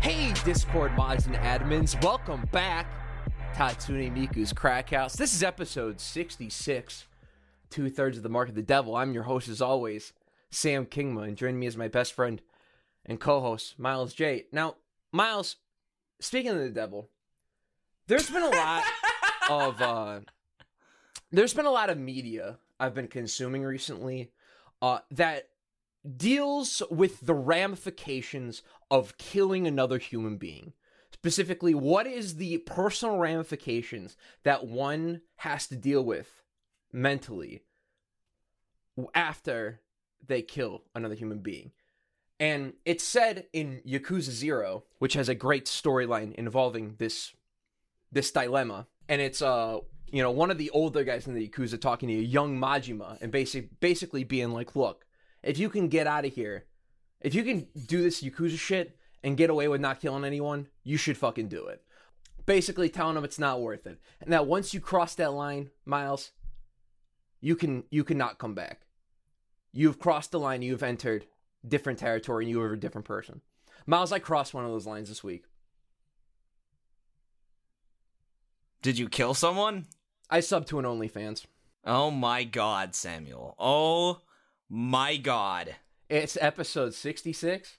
Hey, Discord mods and admins, welcome back. Hatsune Miku's Crack House. This is episode 66, two thirds of the Mark of the Devil. I'm your host, as always, Sam Kingma, and joining me is my best friend and co host, Miles J. Now, Miles, speaking of the devil, there's been a lot of, uh, there's been a lot of media I've been consuming recently uh, that deals with the ramifications of killing another human being. Specifically, what is the personal ramifications that one has to deal with mentally after they kill another human being? And it's said in Yakuza 0, which has a great storyline involving this this dilemma. And it's uh you know, one of the older guys in the Yakuza talking to a young Majima and basic basically being like, look, if you can get out of here, if you can do this Yakuza shit and get away with not killing anyone, you should fucking do it. Basically telling them it's not worth it. And that once you cross that line, Miles, you can you cannot come back. You've crossed the line, you've entered different territory, and you are a different person. Miles, I crossed one of those lines this week. Did you kill someone? I subbed to an OnlyFans. Oh my god, Samuel. Oh my god. It's episode 66.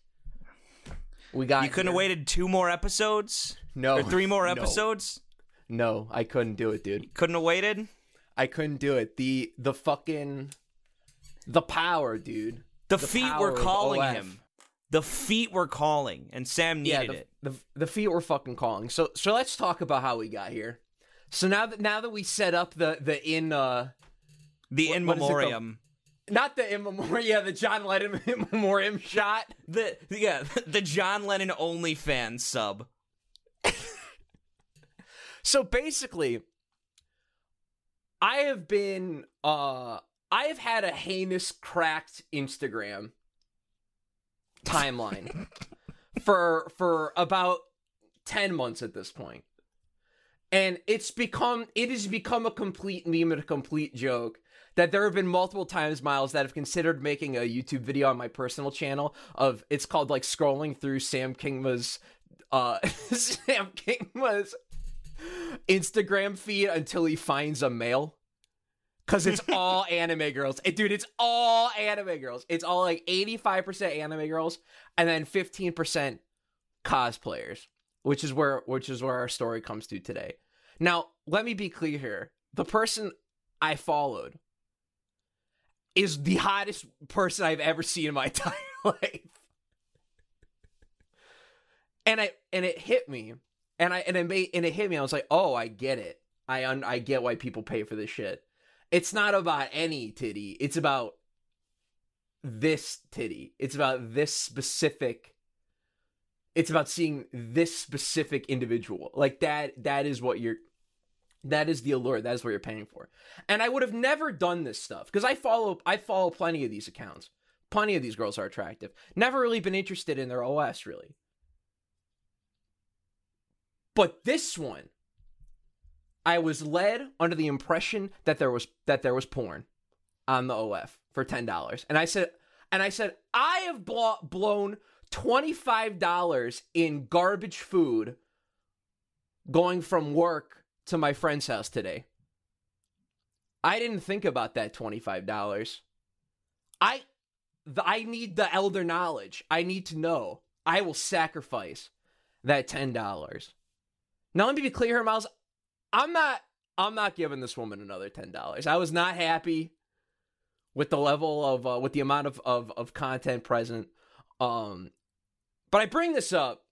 We got You couldn't have waited two more episodes? No. Or three more episodes? No, I couldn't do it, dude. Couldn't have waited? I couldn't do it. The the fucking the power, dude. The, The feet were calling him. The feet were calling, and Sam needed yeah, the, it. the the feet were fucking calling. So so let's talk about how we got here. So now that now that we set up the the in uh The what- in what is it memoriam. Not the in memoriam, yeah, the John Lennon in memoriam shot. The yeah, the John Lennon OnlyFans sub. So basically, I have been uh I have had a heinous cracked Instagram timeline for for about 10 months at this point. And it's become it has become a complete meme and a complete joke that there have been multiple times miles that have considered making a YouTube video on my personal channel of it's called like scrolling through Sam Kingma's uh Sam Kingma's Instagram feed until he finds a male. Cause it's all anime girls. It- dude, it's all anime girls. It's all like 85% anime girls and then 15% cosplayers, which is where which is where our story comes to today. Now, let me be clear here. The person I followed is the hottest person I've ever seen in my entire life. And I and it hit me and I and it made and it hit me. I was like, "Oh, I get it. I un, I get why people pay for this shit. It's not about any titty. It's about this titty. It's about this specific. It's about seeing this specific individual. Like that. That is what you're. That is the allure. That is what you're paying for. And I would have never done this stuff because I follow. I follow plenty of these accounts. Plenty of these girls are attractive. Never really been interested in their OS really. But this one, I was led under the impression that there was that there was porn on the OF for ten dollars, and I said, and I said, I have blo- blown twenty five dollars in garbage food going from work to my friend's house today. I didn't think about that twenty five dollars. I, the, I need the elder knowledge. I need to know. I will sacrifice that ten dollars. Now let me be clear here, Miles. I'm not I'm not giving this woman another ten dollars. I was not happy with the level of uh, with the amount of, of of content present. Um but I bring this up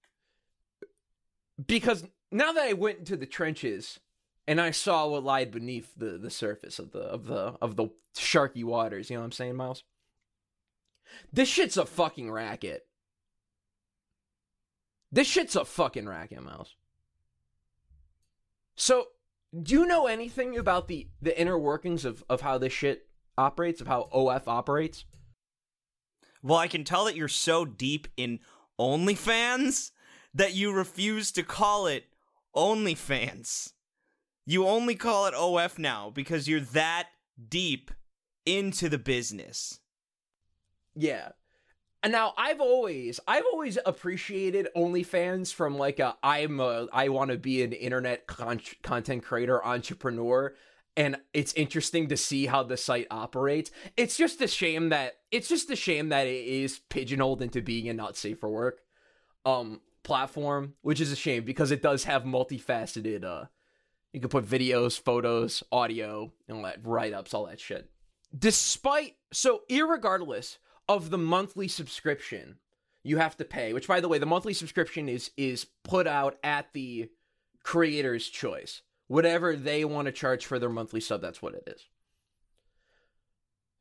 because now that I went into the trenches and I saw what lied beneath the, the surface of the of the of the sharky waters, you know what I'm saying, Miles? This shit's a fucking racket. This shit's a fucking racket, Miles. So, do you know anything about the the inner workings of of how this shit operates, of how OF operates? Well, I can tell that you're so deep in OnlyFans that you refuse to call it OnlyFans. You only call it OF now because you're that deep into the business. Yeah. And now I've always I've always appreciated OnlyFans from like a I'm a I want to be an internet con- content creator entrepreneur and it's interesting to see how the site operates. It's just a shame that it's just a shame that it is pigeonholed into being a not safe for work um platform, which is a shame because it does have multifaceted uh you can put videos, photos, audio, and all that write ups, all that shit. Despite so irregardless of the monthly subscription you have to pay, which by the way, the monthly subscription is is put out at the creator's choice. Whatever they want to charge for their monthly sub, that's what it is.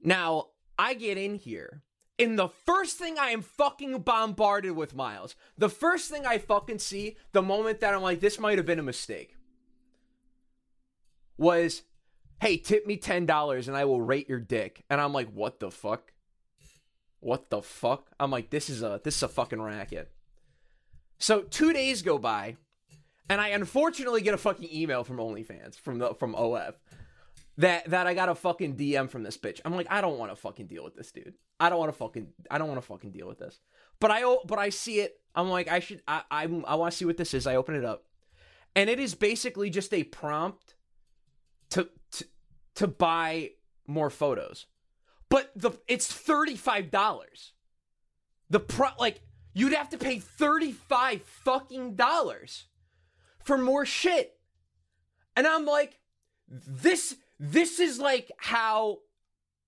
Now, I get in here, and the first thing I am fucking bombarded with, Miles, the first thing I fucking see the moment that I'm like, this might have been a mistake, was, hey, tip me $10 and I will rate your dick. And I'm like, what the fuck? What the fuck? I'm like, this is a this is a fucking racket. So two days go by, and I unfortunately get a fucking email from OnlyFans from the from OF that that I got a fucking DM from this bitch. I'm like, I don't want to fucking deal with this dude. I don't want to fucking I don't want to fucking deal with this. But I but I see it. I'm like, I should I I, I want to see what this is. I open it up, and it is basically just a prompt to to to buy more photos. But the it's thirty five dollars. The pro like you'd have to pay thirty five fucking dollars for more shit, and I'm like, this this is like how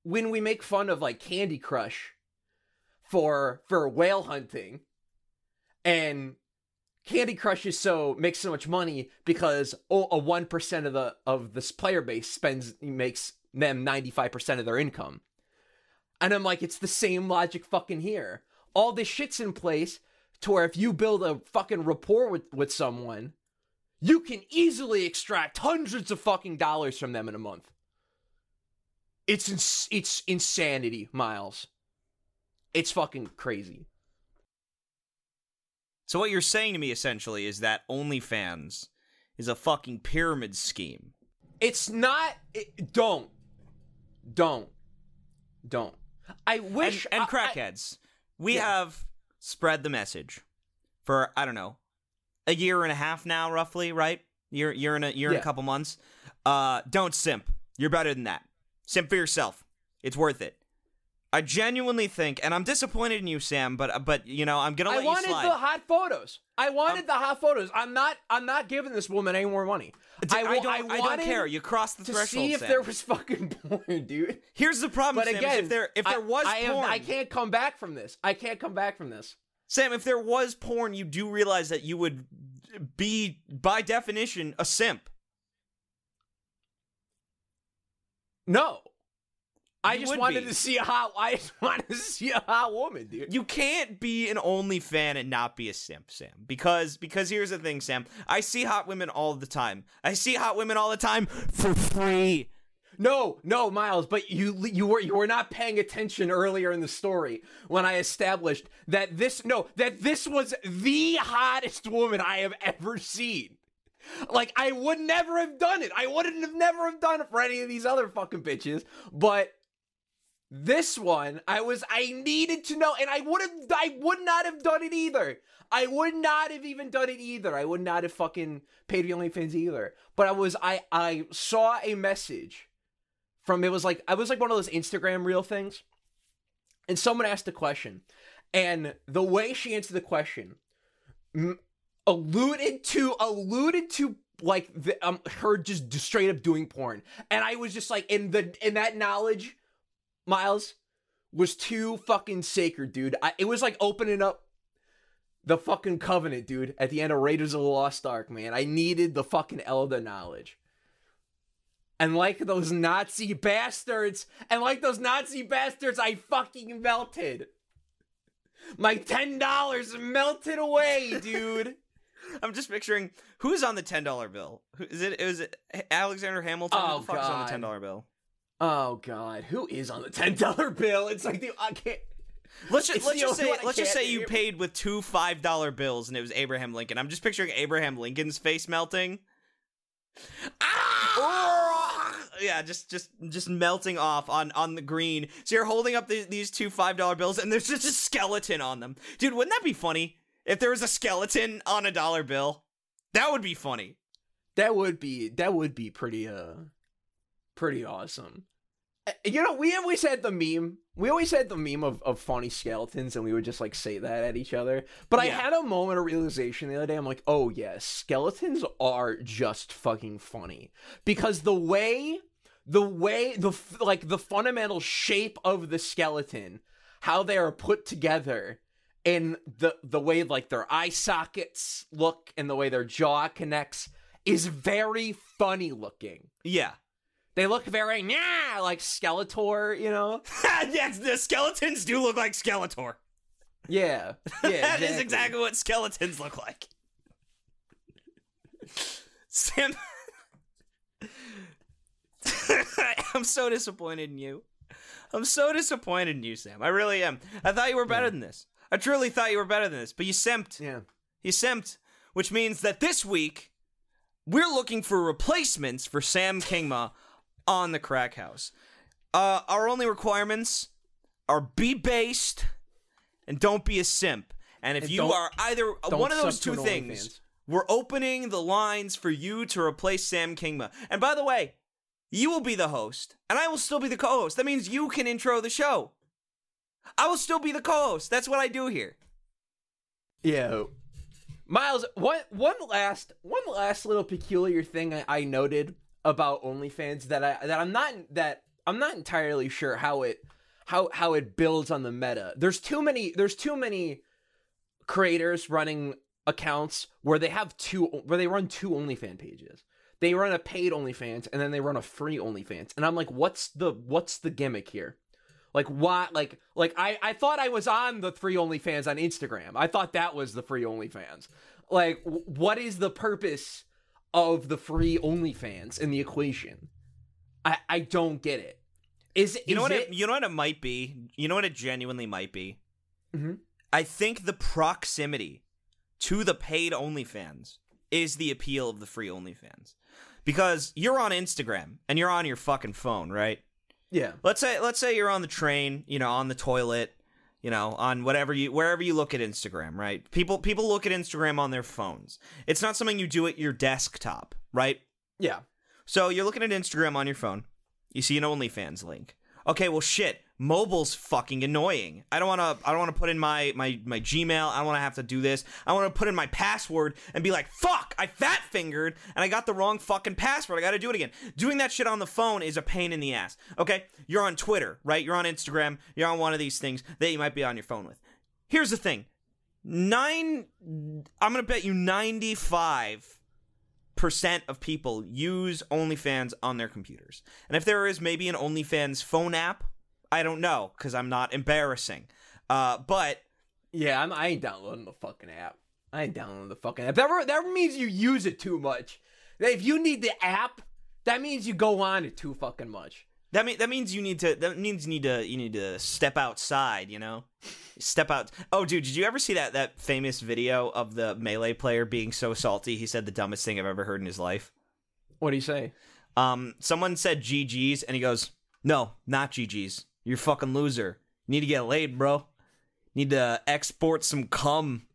when we make fun of like Candy Crush for for whale hunting, and Candy Crush is so makes so much money because oh, a one percent of the of this player base spends makes them ninety five percent of their income. And I'm like, it's the same logic fucking here. All this shit's in place to where if you build a fucking rapport with, with someone, you can easily extract hundreds of fucking dollars from them in a month. It's ins- it's insanity, Miles. It's fucking crazy. So what you're saying to me essentially is that OnlyFans is a fucking pyramid scheme. It's not. It, don't, don't, don't. I wish. and, and I- crackheads, we Yeah. have spread the message for I don't know a year and a half now, roughly, right? Year, year and a year and Yeah. a couple months. Uh, don't simp. You're better than that. Simp for yourself. It's worth it. I genuinely think, and I'm disappointed in you, Sam, but uh, but you know I'm gonna I let you wanted the hot photos. I wanted um, the hot photos. I'm not. I'm not giving this woman any more money. I, don't. I, don't care. You crossed the to threshold. see if Sam. there was fucking porn, dude. Here's the problem, But Sam. again, if there if there I- was I, am- porn, I can't come back from this. I can't come back from this. Sam, if there was porn, you do realize that you would be, by definition, a simp. No. I You just wanted be. to see a hot. I just wanted to see a hot woman, dude. You can't be an only fan and not be a simp, Sam. Because because here's the thing, Sam. I see hot women all the time. I see hot women all the time for free. No, no, Miles, but you you were you were not paying attention earlier in the story when I established that this no that this was the hottest woman I have ever seen. Like I would never have done it. I wouldn't have never have done it for any of these other fucking bitches, but this one I was I needed to know and I would have I would not have done it either. I would not have even done it either. I would not have fucking paid the OnlyFans either. But I was I I saw a message from it was like I was like one of those Instagram reel things, and someone asked a question, and the way she answered the question m- alluded to alluded to like the, um her just straight up doing porn, and I was just like in the in that knowledge, Miles was too fucking sacred, dude. I, it was like opening up the fucking covenant, dude, at the end of Raiders of the Lost Ark, man. I needed the fucking Elder knowledge. And like those Nazi bastards, and like those Nazi bastards, I fucking melted. My ten dollars melted away, dude. I'm just picturing who's on the ten dollar bill. Who, is it? Is it Alexander Hamilton? Oh, Who the fuck's on the ten dollar bill? Oh god, who is on the ten dollar bill? It's like the I can't. Let's just let's just say let's just say you paid with two five dollar bills and it was Abraham Lincoln. I'm just picturing Abraham Lincoln's face melting. Ah! yeah, just just just melting off on on the green. So you're holding up the, these two five dollar bills, and there's just a skeleton on them, dude. Wouldn't that be funny if there was a skeleton on a dollar bill? That would be funny. That would be that would be pretty uh pretty awesome. Uh, You know, we always had the meme. We always had the meme of, of funny skeletons, and we would just like say that at each other. But I had a moment of realization the other day. I'm like, oh yes, skeletons are just fucking funny because the way, the way, the like the fundamental shape of the skeleton, how they are put together, and the the way like their eye sockets look, and the way their jaw connects is very funny looking. Yeah. They look very yeah, like Skeletor, you know? yes, the skeletons do look like Skeletor. Yeah, yeah. that is exactly what skeletons look like. Sam, I'm so disappointed in you. I'm so disappointed in you, Sam. I really am. I thought you were better than this. I truly thought you were better than this, but you simped. Yeah. You simped, which means that this week we're looking for replacements for Sam Kingma on the Crack House. Uh, our only requirements are be based and don't be a simp. And if And you are either one of those two things, OnlyFans. we're opening the lines for you to replace Sam Kingma. And by the way, you will be the host, and I will still be the co-host. That means you can intro the show. I will still be the co-host. That's what I do here. Yeah. Miles, one one last one last little peculiar thing I, I noted about OnlyFans that I that I'm not that I'm not entirely sure how it how how it builds on the meta. There's too many there's too many creators running accounts where they have two where they run two OnlyFans pages. They run a paid OnlyFans and then they run a free OnlyFans. And I'm like, what's the what's the gimmick here? Like what? Like like I I thought I was on the free OnlyFans on Instagram. I thought that was the free OnlyFans. Like what is the purpose of the free OnlyFans in the equation? I I don't get it. Is You know what it? it, you know what it might be? You know what it genuinely might be? Mhm. I think the proximity to the paid OnlyFans is the appeal of the free OnlyFans. Because you're on Instagram and you're on your fucking phone, right? yeah. Let's say let's say you're on the train, you know, on the toilet, you know, on whatever you wherever you look at Instagram, right? People people look at Instagram on their phones. It's not something you do at your desktop, right? Yeah. So you're looking at Instagram on your phone. You see an OnlyFans link. Okay, well shit. Mobile's fucking annoying. I don't want to I don't want to put in my my my Gmail. I don't want to have to do this. I want to put in my password and be like, "Fuck, I fat fingered and I got the wrong fucking password. I got to do it again." Doing that shit on the phone is a pain in the ass. Okay? You're on Twitter, right? You're on Instagram. You're on one of these things that you might be on your phone with. Here's the thing. 9 I'm going to bet you 95 percent of people use OnlyFans on their computers. And if there is maybe an OnlyFans phone app, I don't know because I'm not embarrassing. Uh, but Yeah, I'm, I ain't downloading the fucking app. I ain't downloading the fucking app. That, that means you use it too much. If you need the app, that means you go on it too fucking much. that mean that means you need to that means you need to you need to step outside. You know, step out. Oh, dude, did you ever see that that famous video of the melee player being so salty he said the dumbest thing I've ever heard in his life? What do you say? Um, someone said GG's and he goes, "No, not GG's. You're a fucking loser. You need to get laid, bro. Need to export some cum."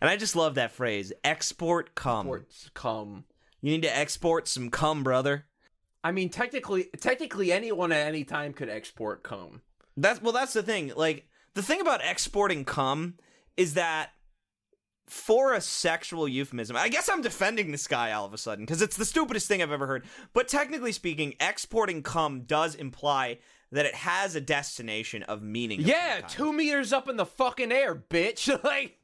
And I just love that phrase, export cum. Sports come. You need to export some cum, brother. I mean, technically, technically, anyone at any time could export cum. That's well that's the thing. Like the thing about exporting cum is that for a sexual euphemism, I guess I'm defending this guy all of a sudden because it's the stupidest thing I've ever heard. But technically speaking, exporting cum does imply that it has a destination of meaning. of Yeah, two meters up in the fucking air, bitch. like,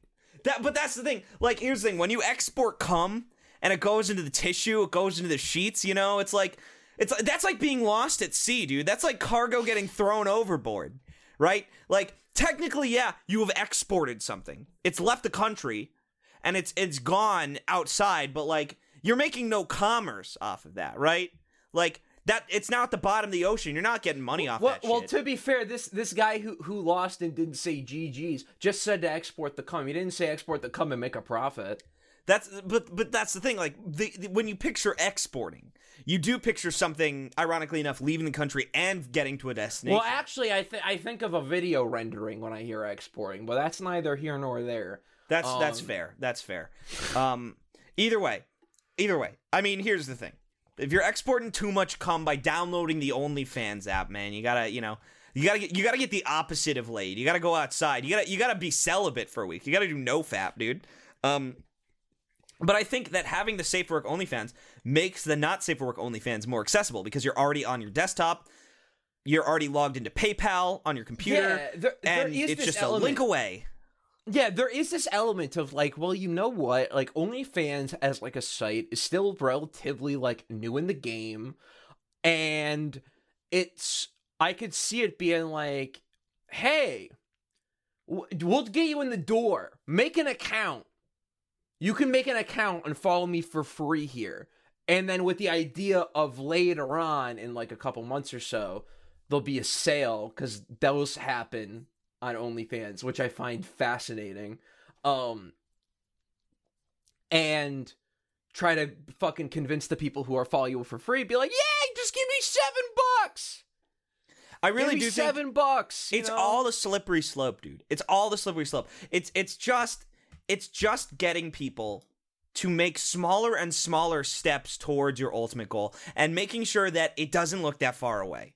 That, but that's the thing. Like, here's the thing: when you export cum and it goes into the tissue, it goes into the sheets. You know, it's like it's that's like being lost at sea, dude. That's like cargo getting thrown overboard, right? Like, technically, yeah, you have exported something. It's left the country, and it's it's gone outside. But like, you're making no commerce off of that, right? Like that, it's now at the bottom of the ocean. You're not getting money off well, that well, shit. to be fair, this this guy who who lost and didn't say GG's just said to export the cum. He didn't say export the cum and make a profit. That's but but that's the thing. Like the, the- when you picture exporting, you do picture something. Ironically enough, leaving the country and getting to a destination. Well, actually, I th- I think of a video rendering when I hear exporting, but that's neither here nor there. That's that's Um, fair. That's fair. Um, either way, either way. I mean, here's the thing: if you're exporting too much cum by downloading the OnlyFans app, man, you gotta, you know, you gotta get, you gotta get the opposite of laid. You gotta go outside. You gotta, you gotta be celibate for a week. You gotta do no fap, dude. Um, but I think that having the safe work OnlyFans makes the not safe work OnlyFans more accessible because you're already on your desktop. You're already logged into PayPal on your computer, Yeah, there- there and it's just a link away. Yeah, there is this element of like, well, you know what? Like OnlyFans as like a site is still relatively like new in the game and it's I could see it being like, "Hey, we'll get you in the door. Make an account. You can make an account and follow me for free here." And then with the idea of later on in like a couple months or so, there'll be a sale cuz those happen on OnlyFans, which I find fascinating. Um and try to fucking convince the people who are following you for free, be like, yeah, just give me seven bucks. I really do think seven bucks. it's know? all the slippery slope, dude. It's all the slippery slope. It's it's just it's just getting people to make smaller and smaller steps towards your ultimate goal and making sure that it doesn't look that far away.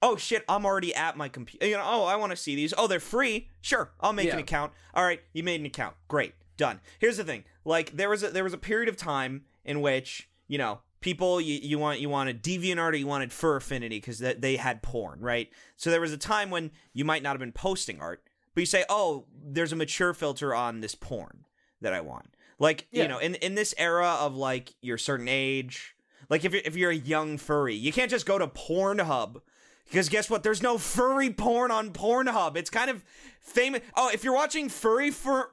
Oh shit, I'm already at my computer. You know, oh, I want to see these. Oh, they're free. Sure, I'll make an account. All right, you made an account. Great. Done. Here's the thing. Like there was a there was a period of time in which, you know, people you, you want you wanted DeviantArt or you wanted Fur Affinity because they had porn, right? So there was a time when you might not have been posting art, but you say, "Oh, there's a mature filter on this porn that I want." Like, Yeah. you know, in in this era of like you're certain age, like if you're, if you're a young furry, you can't just go to Pornhub because guess what? There's no furry porn on Pornhub. It's kind of famous. Oh, if you're watching furry fur,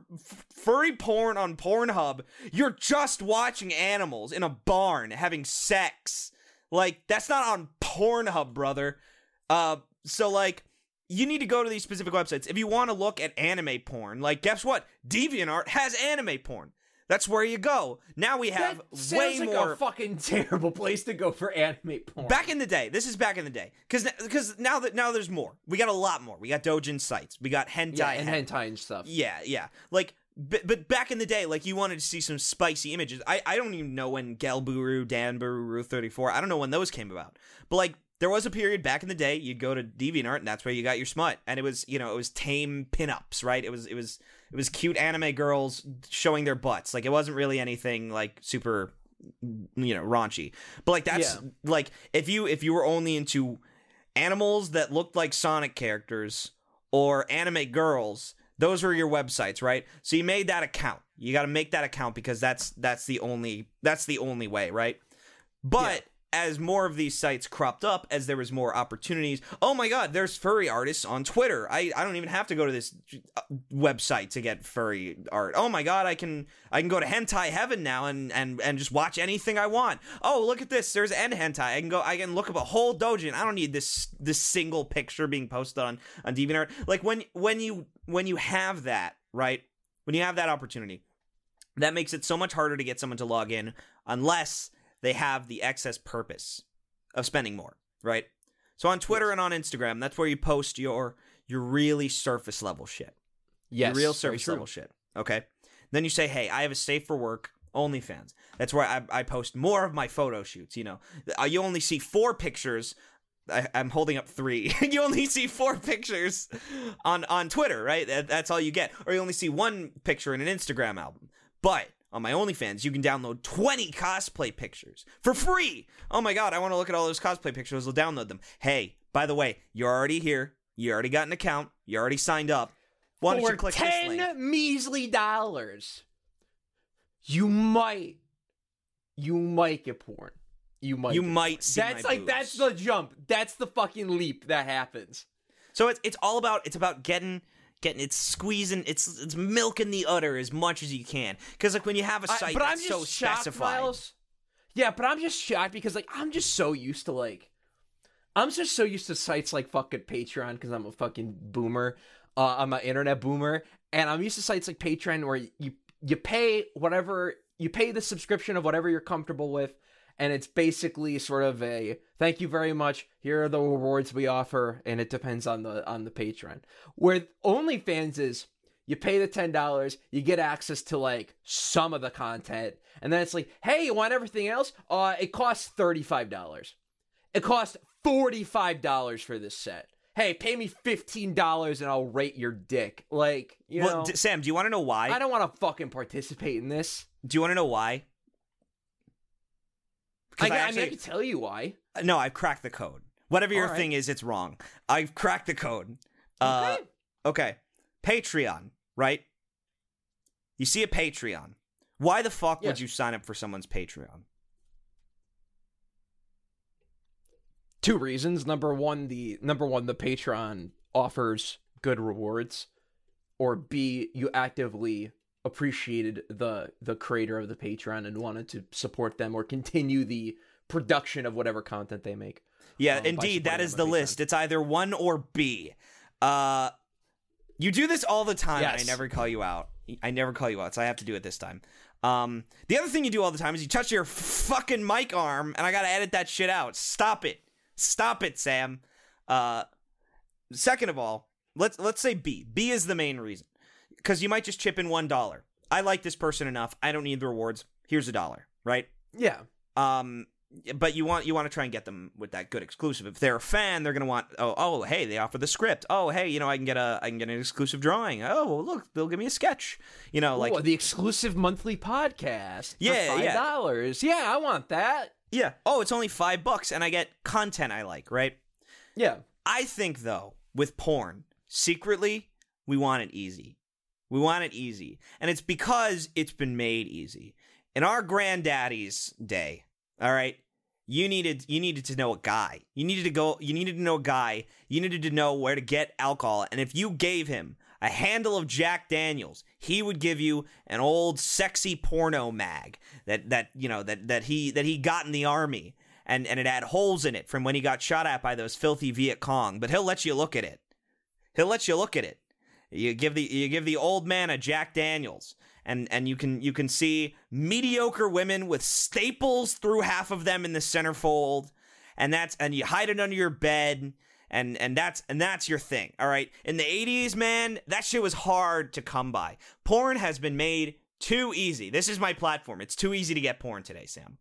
furry porn on Pornhub, you're just watching animals in a barn having sex. Like that's not on Pornhub, brother. Uh, so like you need to go to these specific websites if you want to look at anime porn. Like, guess what? DeviantArt has anime porn. That's where you go. Now we have that way like more. a fucking terrible place to go for anime porn. Back in the day, this is back in the day, because because now that now there's more. We got a lot more. We got Dojin sites. We got hentai. yeah, and hen- hentai and stuff. Yeah, yeah. Like, but, but back in the day, like you wanted to see some spicy images. I I don't even know when Gelbooru, Danbooru, thirty four. I don't know when those came about. But like, there was a period back in the day. You'd go to DeviantArt, and that's where you got your smut. And it was you know it was tame pinups, right? It was it was it was cute anime girls showing their butts. Like it wasn't really anything like super you know raunchy. But like that's Yeah. like if you if you were only into animals that looked like sonic characters or anime girls those were your websites right? So you made that account. You got to make that account because that's that's the only that's the only way right? But as more of these sites cropped up as there was more opportunities. Oh my god there's furry artists on twitter. I i don't even have to go to this uh, website to get furry art. Oh my god i can i can go to hentai heaven now and and and just watch anything i want. Oh look at this there's nhentai. I can go i can look up a whole dojin i don't need this this single picture being posted on on deviantart. Like when when you when you have that right when you have that opportunity that makes it so much harder to get someone to log in unless they have the excess purpose of spending more, right? So on Twitter and on Instagram, that's where you post your your really surface level shit. Yes, Your real surface level shit. Okay. Then you say, hey, I have a safe for work OnlyFans. That's where I, I post more of my photo shoots. You know, Uh, you only see four pictures. I, I'm holding up three. you only see four pictures on on Twitter, right? That, that's all you get, or you only see one picture in an Instagram album. But on my OnlyFans, you can download 20 cosplay pictures for free. Oh my god, I want to look at all those cosplay pictures. I'll download them. Hey, by the way, you're already here. You already got an account. You already signed up. Why don't For you click this ten link? measly dollars, you might, you might get porn. You might. You might see That's like that's the jump. That's the fucking leap that happens. So it's it's all about it's about getting getting it's squeezing it's it's milking the udder as much as you can because like when you have a site but I'm that's just so shocked, specified. Miles. Yeah, but I'm just shocked because like I'm just so used to like I'm just so used to sites like fucking Patreon because I'm a fucking boomer. Uh, I'm an internet boomer, and I'm used to sites like Patreon where you you pay whatever you pay the subscription of whatever you're comfortable with, and it's basically sort of a thank you very much. Here are the rewards we offer, and it depends on the on the patron. Where OnlyFans is you pay the ten dollars, you get access to like some of the content, and then it's like, hey, you want everything else? Uh, it costs thirty five dollars. It costs forty five dollars for this set. Hey, pay me fifteen dollars and I'll rate your dick. Like, you well, know, d- Sam, do you want to know why? I don't want to fucking participate in this. Do you want to know why? I, I, actually- mean, I can tell you why. no, I've cracked the code. Whatever your right. thing is, it's wrong. I've cracked the code. Uh, Okay. okay. Patreon, right? You see a Patreon. Why the fuck would you sign up for someone's Patreon? two reasons number one the number one the patreon offers good rewards or b you actively appreciated the the creator of the patreon and wanted to support them or continue the production of whatever content they make Yeah, um, indeed, that is the on Patreon. list. It's either one or B. Uh, you do this all the time. and I never call you out. I never call you out, so I have to do it this time. Um, the other thing you do all the time is you touch your fucking mic arm, and I gotta edit that shit out. Stop it. Stop it, Sam. Uh, second of all, let's let's say B. B is the main reason because you might just chip in one dollar. I like this person enough. I don't need the rewards. Here's a dollar, right? yeah Um, but you want you want to try and get them with that good exclusive. If they're a fan, they're gonna want oh oh hey they offer the script. Oh hey you know I can get a I can get an exclusive drawing. Oh well, look they'll give me a sketch. You know like like the exclusive monthly podcast Yeah, for five yeah. dollars yeah i want that yeah oh it's only five bucks and I get content I like right. yeah I think though with porn secretly we want it easy. We want it easy, and it's because it's been made easy. In our granddaddy's day, all right, you needed you needed to know a guy. You needed to go. You needed to know a guy. You needed to know where to get alcohol, and if you gave him a handle of Jack Daniels, he would give you an old sexy porno mag that that you know that that he that he got in the army, and and it had holes in it from when he got shot at by those filthy Viet Cong. But he'll let you look at it. He'll let you look at it. You give the you give the old man a Jack Daniels, and and you can you can see mediocre women with staples through half of them in the centerfold, and that's and you hide it under your bed, and and that's and that's your thing. All right. In the '80s, man, that shit was hard to come by. Porn has been made too easy. This is my platform. It's too easy to get porn today, Sam.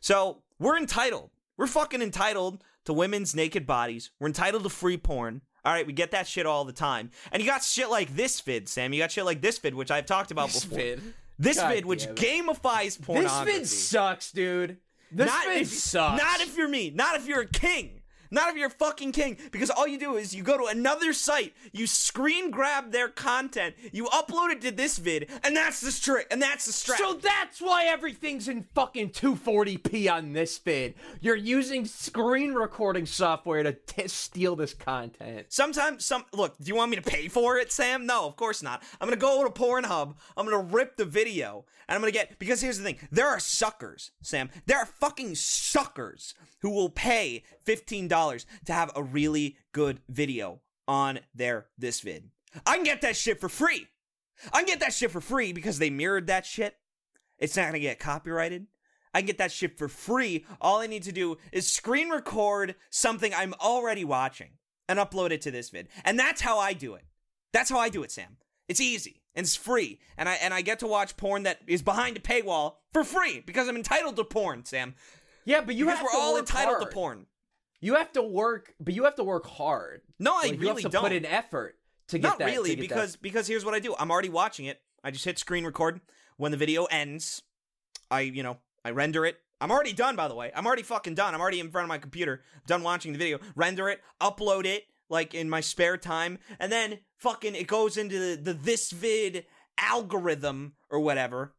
So we're entitled. We're fucking entitled to women's naked bodies. We're entitled to free porn. All right, we get that shit all the time. And you got shit like ThisVid, Sam. You got shit like ThisVid, which I've talked about before. this before. vid This God vid, which gamifies this pornography. vid sucks dude this not vid if, sucks Not if you're me. Not if you're a king. Not if you're fucking king. Because all you do is you go to another site, you screen grab their content, you upload it to ThisVid, and that's the trick. And that's the strap. So that's why everything's in fucking 240p on ThisVid. You're using screen recording software to t- steal this content. Sometimes, some look. Do you want me to pay for it, Sam? No, of course not. I'm gonna go to Pornhub. I'm gonna rip the video, and I'm gonna get because here's the thing: there are suckers, Sam. There are fucking suckers who will pay fifteen dollars to have a really good video on their ThisVid. I can get that shit for free. I can get that shit for free because they mirrored that shit. It's not gonna get copyrighted. I can get that shit for free. All I need to do is screen record something I'm already watching and upload it to ThisVid. And that's how I do it. That's how I do it, Sam. It's easy and it's free. And I and I get to watch porn that is behind a paywall for free because I'm entitled to porn, Sam. Yeah, but you because have we're to all entitled hard. to porn. You have to work, but you have to work hard. No, I Like, you really have to don't. put in effort to get Not that. really, get that- because because here's what I do. I'm already watching it. I just hit screen record. When the video ends, I you know I render it. I'm already done, by the way. I'm already fucking done. I'm already in front of my computer, done watching the video. Render it, upload it, like in my spare time, and then fucking it goes into the, the ThisVid algorithm or whatever.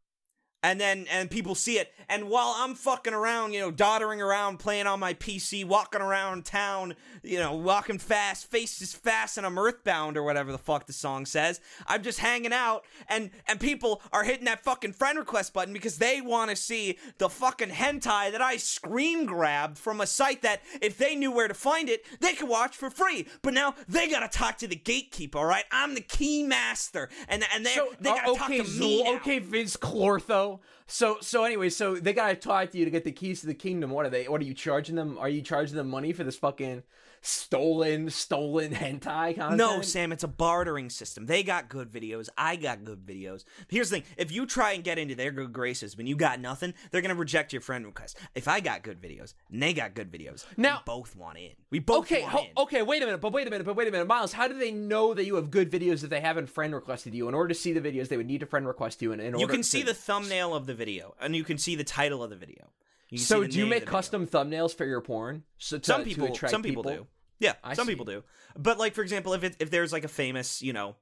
And then and people see it, and while I'm fucking around, you know, doddering around, playing on my PC, walking around town, you know, walking fast, faces fast, and I'm earthbound or whatever the fuck the song says. I'm just hanging out, and and people are hitting that fucking friend request button because they want to see the fucking hentai that I screen grabbed from a site that if they knew where to find it, they could watch for free. But now they gotta talk to the gatekeeper. All right, I'm the key master, and and they So, they uh, gotta talk okay, to me. Zuul, now. okay, Vinz Clortho. So so anyway, so they gotta talk to you to get the keys to the kingdom. What are they? What are you charging them? Are you charging them money for this fucking stolen stolen hentai content? No, Sam, it's a bartering system. They got good videos. I got good videos. Here's the thing: if you try and get into their good graces when you got nothing, they're gonna reject your friend request. If I got good videos and they got good videos, Now- we both want in. We both Okay, want ho- in. okay, wait a minute, but wait a minute, but wait a minute, Miles. How do they know that you have good videos if they haven't friend requested you? In order to see the videos, they would need to friend request you. And in You order can to- see the thumbnail of the video, and you can see the title of the video. So do you make custom thumbnails for your porn? So to, some people some people, do yeah I some see. people do but like for example if it, if there's like a famous you know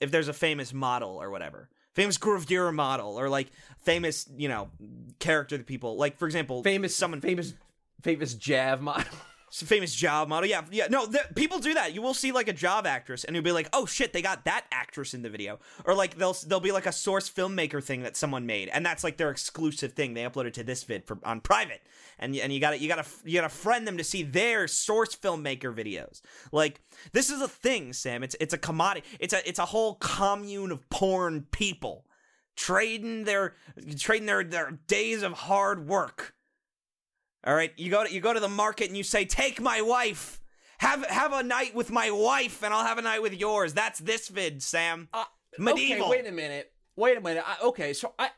if there's a famous model or whatever famous gravure model or like famous you know character that people like for example famous someone famous famous JAV model. some famous JAV model. Yeah yeah no th- people do that. You will see like a JAV actress and you'll be like oh shit they got that actress in the video. Or like they'll they'll be like a source filmmaker thing that someone made and that's like their exclusive thing. They uploaded to ThisVid for on private. And and you got to you got to you got to friend them to see their source filmmaker videos. Like this is a thing Sam. It's it's a commodity it's a it's a whole commune of porn people trading their trading their their days of hard work all right, you go to you go to the market and you say, "Take my wife, have have a night with my wife, and I'll have a night with yours." That's ThisVid, Sam. Uh, Medieval. Okay, wait a minute. Wait a minute. I, okay, so I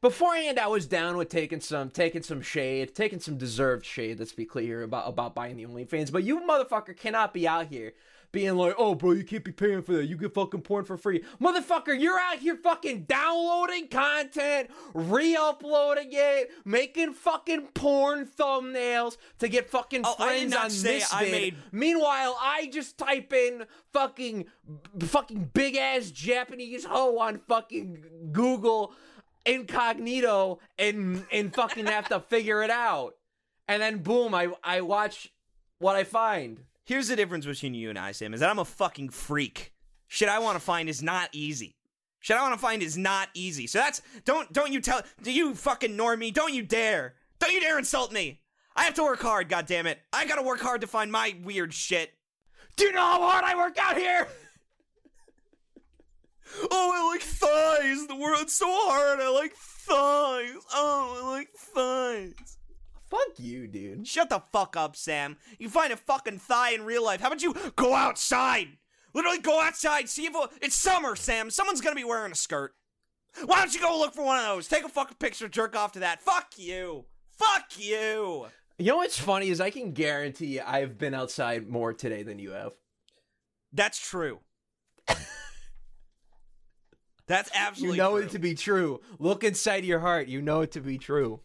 beforehand I was down with taking some taking some shade, taking some deserved shade. Let's be clear about about buying the OnlyFans. But you motherfucker cannot be out here being like, "Oh, bro, you can't be paying for that. You get fucking porn for free, motherfucker. You're out here fucking downloading content, re-uploading it, making fucking porn thumbnails to get fucking Oh, friends on this I vid. made- Meanwhile, I just type in fucking fucking big ass Japanese hoe on fucking Google incognito and and fucking have to figure it out. And then boom, I I watch what I find. Here's the difference between you and I, Sam, is that I'm a fucking freak. Shit I want to find is not easy. Shit I want to find is not easy. So that's don't don't you tell do you fucking normie? Don't you dare. Don't you dare insult me. I have to work hard, God damn it! I gotta work hard to find my weird shit. Do you know how hard I work out here? Oh, I like thighs. The world's so hard. I like thighs. Oh, I like thighs. Fuck you, dude. Shut the fuck up, Sam. You find a fucking thigh in real life. How about you go outside? Literally go outside. See if it's summer, Sam. Someone's gonna be wearing a skirt. Why don't you go look for one of those? Take a fucking picture, jerk off to that. Fuck you. Fuck you. You know what's funny is I can guarantee I've been outside more today than you have. That's true. That's absolutely You know true. it to be true. Look inside your heart. You know it to be true.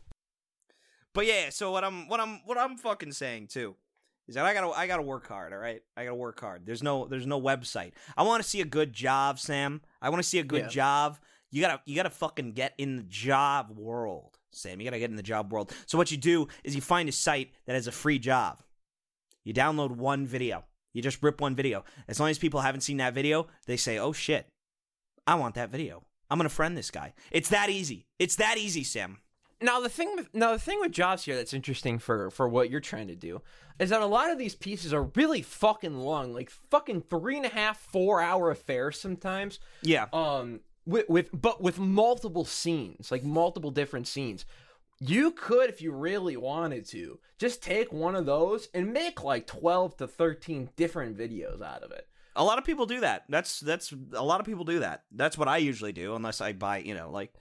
But yeah, so what I'm what I'm what I'm fucking saying too is that I gotta I gotta work hard. All right, I gotta work hard. There's no there's no website. I want to see a good JAV, Sam. I want to see a good Yeah. JAV. You gotta you gotta fucking get in the JAV world, Sam. You gotta get in the JAV world. So what you do is you find a site that has a free JAV. You download one video. You just rip one video. As long as people haven't seen that video, they say, "Oh shit, I want that video. I'm gonna friend this guy." It's that easy. It's that easy, Sam. Now the thing with now the thing with JAVs here that's interesting for for what you're trying to do is that a lot of these pieces are really fucking long, like fucking three and a half, four hour affairs sometimes. Yeah. Um, with with but with multiple scenes, like multiple different scenes. You could, if you really wanted to, just take one of those and make like twelve to thirteen different videos out of it. A lot of people do that. That's that's a lot of people do that. That's what I usually do, unless I buy, you know, like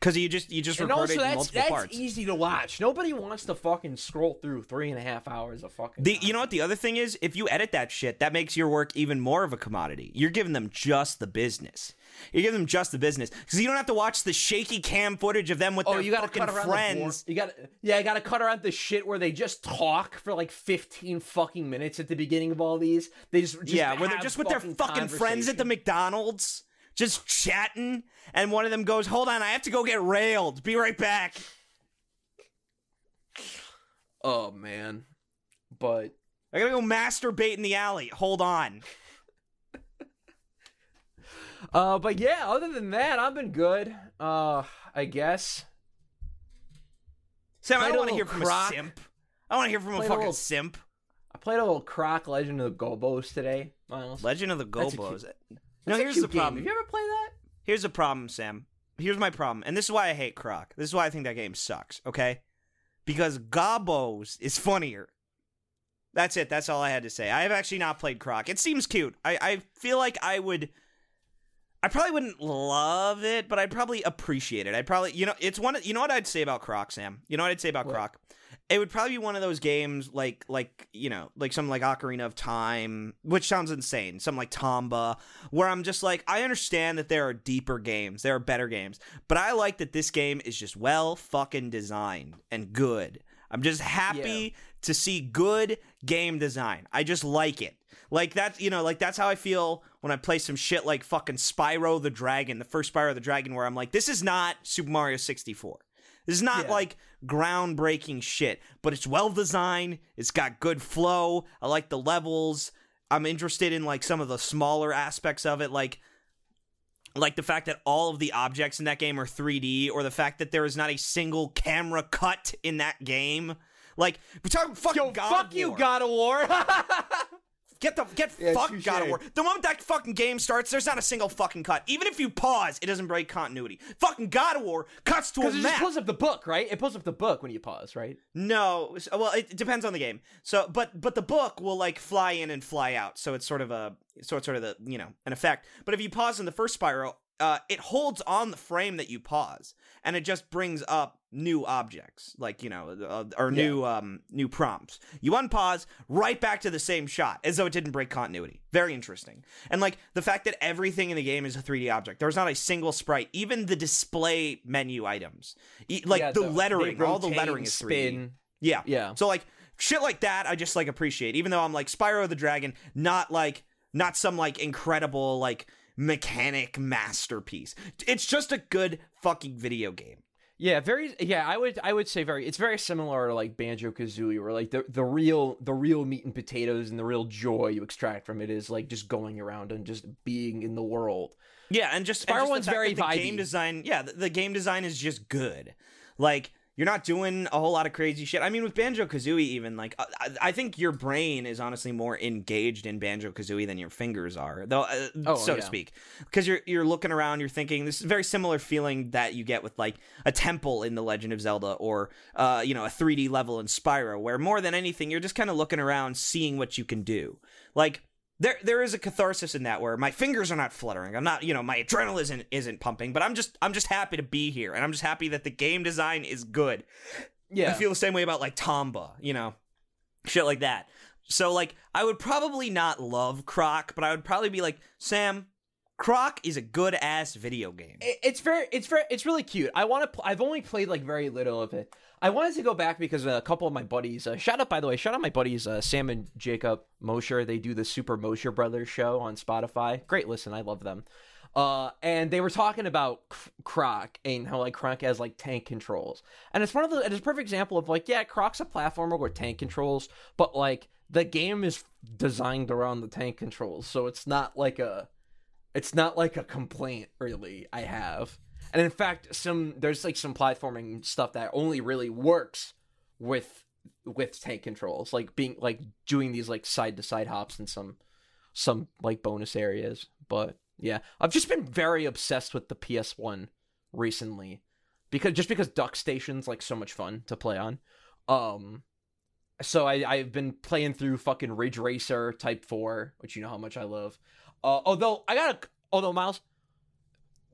because you just you just And record also, that's multiple that's parts. easy to watch. Nobody wants to fucking scroll through three and a half hours of fucking. The, you know what the other thing is? If you edit that shit, that makes your work even more of a commodity. You're giving them just the business. You're giving them just the business because you don't have to watch the shaky cam footage of them with Oh, their you gotta fucking cut friends. You got yeah, I gotta cut around the shit where they just talk for like fifteen fucking minutes at the beginning of all these. They just, just yeah, where they're just with their fucking friends at the. McDonald's, just chatting, and one of them goes, "Hold on, I have to go get railed. Be right back." Oh man, but I gotta go masturbate in the alley. Hold on. uh, but yeah. Other than that, I've been good. Uh, I guess. Sam, I don't want to hear from croc. a simp. I want to hear from a Played a fucking little- simp. I played a little Croc Legend of the Gobbos today, Miles. Legend of the a Gobbos. cute- No, here's the game. problem. Have you ever played that? Here's the problem, Sam. here's my problem, and this is why I hate Croc. This is why I think that game sucks. Okay, because Gobbos is funnier. That's it. That's all I had to say. I have actually not played Croc. It seems cute. I, I feel like I would. I probably wouldn't love it, but I'd probably appreciate it. I'd probably, you know, it's one. You know what I'd say about Croc, Sam? You know what I'd say about What? Croc? It would probably be one of those games like, like you know, like something like Ocarina of Time, which sounds insane. Something like Tomba, where I'm just like, I understand that there are deeper games, there are better games, but I like that this game is just well fucking designed and good. I'm just happy to see good game design. I just like it. Like that's you know, like that's how I feel when I play some shit like fucking Spyro the Dragon, the first Spyro the Dragon, where I'm like, this is not Super Mario 64. This is not Yeah. like groundbreaking shit, but it's well designed. It's got good flow. I like the levels. I'm interested in like some of the smaller aspects of it, like like the fact that all of the objects in that game are 3D, or the fact that there is not a single camera cut in that game. Like we're talking fucking Yo, God fuck of you, God of War. Get the get Yeah, fuck touche. God of War. The moment that fucking game starts, there's not a single fucking cut. Even if you pause, it doesn't break continuity. Fucking God of War cuts to a Because it just map. pulls up the book, right? It pulls up the book when you pause, right? No, well, it depends on the game. So, but but the book will like fly in and fly out. So it's sort of a so it's sort of the you know an effect. But if you pause in the first Spyro, uh, it holds on the frame that you pause, and it just brings up new objects, like you know, uh, or new um new prompts. You unpause, right back to the same shot, as though it didn't break continuity. Very interesting. And like the fact that everything in the game is a 3D object. There's not a single sprite, even the display menu items, E- like Yeah, the they lettering, all the lettering is 3D. spin. Yeah. Yeah. So like shit like that I just like appreciate. Even though I'm like Spyro the Dragon, not like not some like incredible like mechanic masterpiece. It's just a good fucking video game. Yeah, very. Yeah, I would. I would say very. It's very similar to like Banjo Kazooie, where like the the real the real meat and potatoes and the real joy you extract from it is like just going around and just being in the world. Yeah, and just Spyro and just the one's very the game design. Yeah, the, the game design is just good. Like you're not doing a whole lot of crazy shit. I mean, with Banjo Kazooie, even like I, I think your brain is honestly more engaged in Banjo Kazooie than your fingers are, though, uh, Oh, so to speak. Because you're you're looking around, you're thinking. This is a very similar feeling that you get with like a temple in The Legend of Zelda, or uh, you know, a 3D level in Spyro, where more than anything, you're just kind of looking around, seeing what you can do. Like there there is a catharsis in that where my fingers are not fluttering. I'm not, you know, my adrenaline isn't isn't pumping, but I'm just I'm just happy to be here and I'm just happy that the game design is good. Yeah, I feel the same way about like Tomba, you know. Shit like that. So like I would probably not love Croc, but I would probably be like, "Sam, Croc is a good ass video game." It's very it's very it's really cute. I want to pl- i've only played like very little of it. I wanted to go back because a couple of my buddies uh, shout out by the way shout out my buddies uh, sam and jacob mosher. They do the super mosher brothers show on spotify. Great listen i love them. Uh, and they were talking about C- Croc and how like Croc has like tank controls, and it's one of the it's a perfect example of like yeah, Croc's a platformer with tank controls, but like the game is designed around the tank controls, so it's not like a it's not like a complaint really I have. And in fact, some there's like some platforming stuff that only really works with with tank controls, like being like doing these like side to side hops in some some like bonus areas. But yeah, I've just been very obsessed with the PS1 recently because just because DuckStation's like so much fun to play on. Um so I I've been playing through fucking Ridge Racer Type 4, which you know how much I love. Uh, although I got to although Miles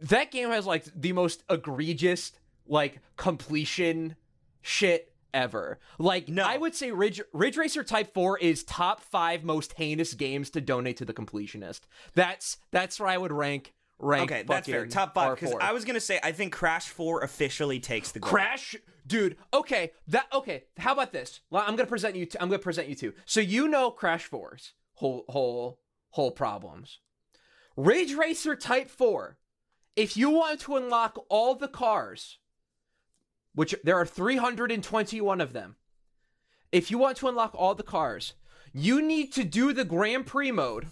that game has like the most egregious like completion shit ever. Like No. I would say Ridge Ridge Racer Type 4 is top 5 most heinous games to donate to the completionist. That's that's where I would rank rank Okay, that's fair. Top 5 cuz I was going to say I think Crash 4 officially takes the gold. Crash, dude. Okay, that okay. How about this? Well, I'm gonna present you. i I'm gonna present you two. So you know Crash 4's whole whole whole problems. Ridge Racer Type Four. If you want to unlock all the cars, which there are 321 of them, if you want to unlock all the cars, you need to do the Grand Prix mode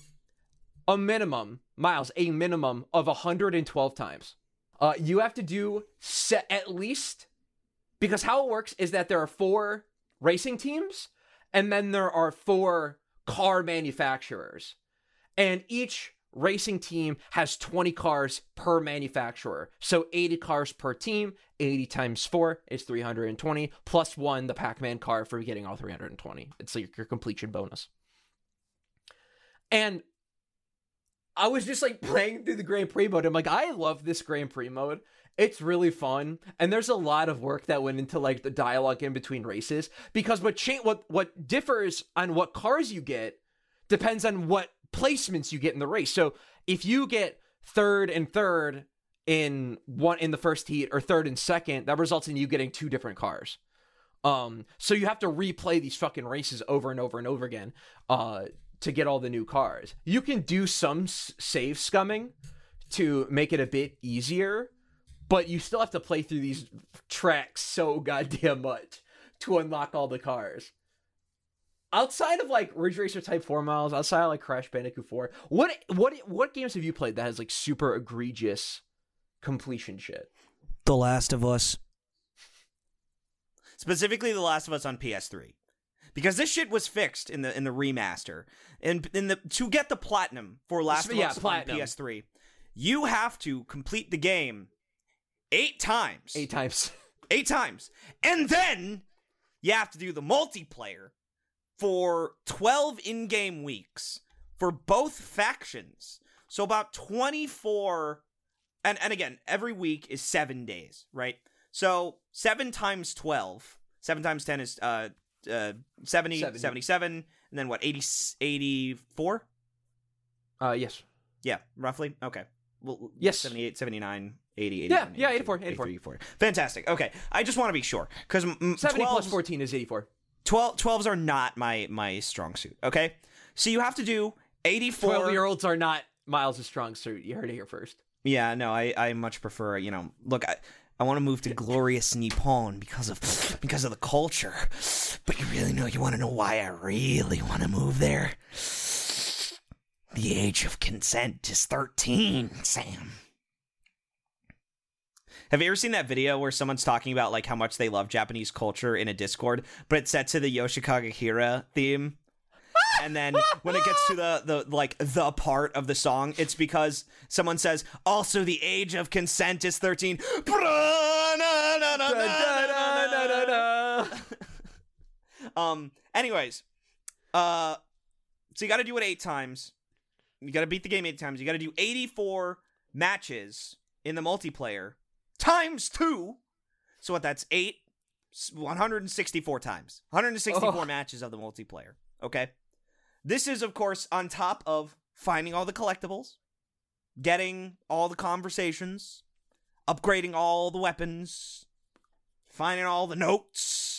a minimum, Miles, a minimum of 112 times. Uh, you have to do set at least because how it works is that there are four racing teams and then there are four car manufacturers, and each racing team has 20 cars per manufacturer. So 80 cars per team, 80 times 4 is 320, plus 1 the Pac-Man car for getting all 320. It's like your completion bonus. And I was just like playing through the Grand Prix mode. I'm like, I love this Grand Prix mode. It's really fun, and there's a lot of work that went into like the dialogue in between races because what cha- what what differs on what cars you get depends on what placements you get in the race. So if you get third and third in one in the first heat or third and second, that results in you getting two different cars. Um, so you have to replay these fucking races over and over and over again. Uh, to get all the new cars. You can do some s- save scumming to make it a bit easier, but you still have to play through these tracks so goddamn much to unlock all the cars. Outside of like Ridge Racer Type 4 miles, outside of like Crash Bandicoot 4, what what what games have you played that has like super egregious completion shit? The Last of Us. Specifically, The Last of Us on PS3, because this shit was fixed in the in the remaster. And in the to get the platinum for Last of Us platinum. on PS3, you have to complete the game eight times. Eight times. eight times. And then you have to do the multiplayer for 12 in game weeks for both factions. So about 24 and and again, every week is 7 days, right? So 7 times 12, 7 times 10 is uh uh 70, 70. 77 and then what 80 84? Uh yes. Yeah, roughly. Okay. Well, Yes. 78, 79, 80, 81, Yeah, yeah, 82, 84, 84. 84. Fantastic. Okay. I just want to be sure because 70 plus 14 is 84. 12, 12s are not my my strong suit. Okay. So you have to do 84. 12 year olds are not Miles' strong suit. You heard it here first. Yeah, no, I, I much prefer, you know, look, I, I want to move to glorious Nippon because of because of the culture. But you really know you want to know why I really want to move there? The age of consent is 13, Sam. Have you ever seen that video where someone's talking about like how much they love Japanese culture in a Discord, but it's set to the Yoshikage Kira theme? and then when it gets to the the like the part of the song, it's because someone says, "Also, the age of consent is 13. Um. Anyways, uh, so you got to do it eight times. You got to beat the game eight times. You got to do 84 matches in the multiplayer times two. So what? That's eight. 164 times. 164 Oh. matches of the multiplayer. Okay. This is, of course, on top of finding all the collectibles, getting all the conversations, upgrading all the weapons, finding all the notes.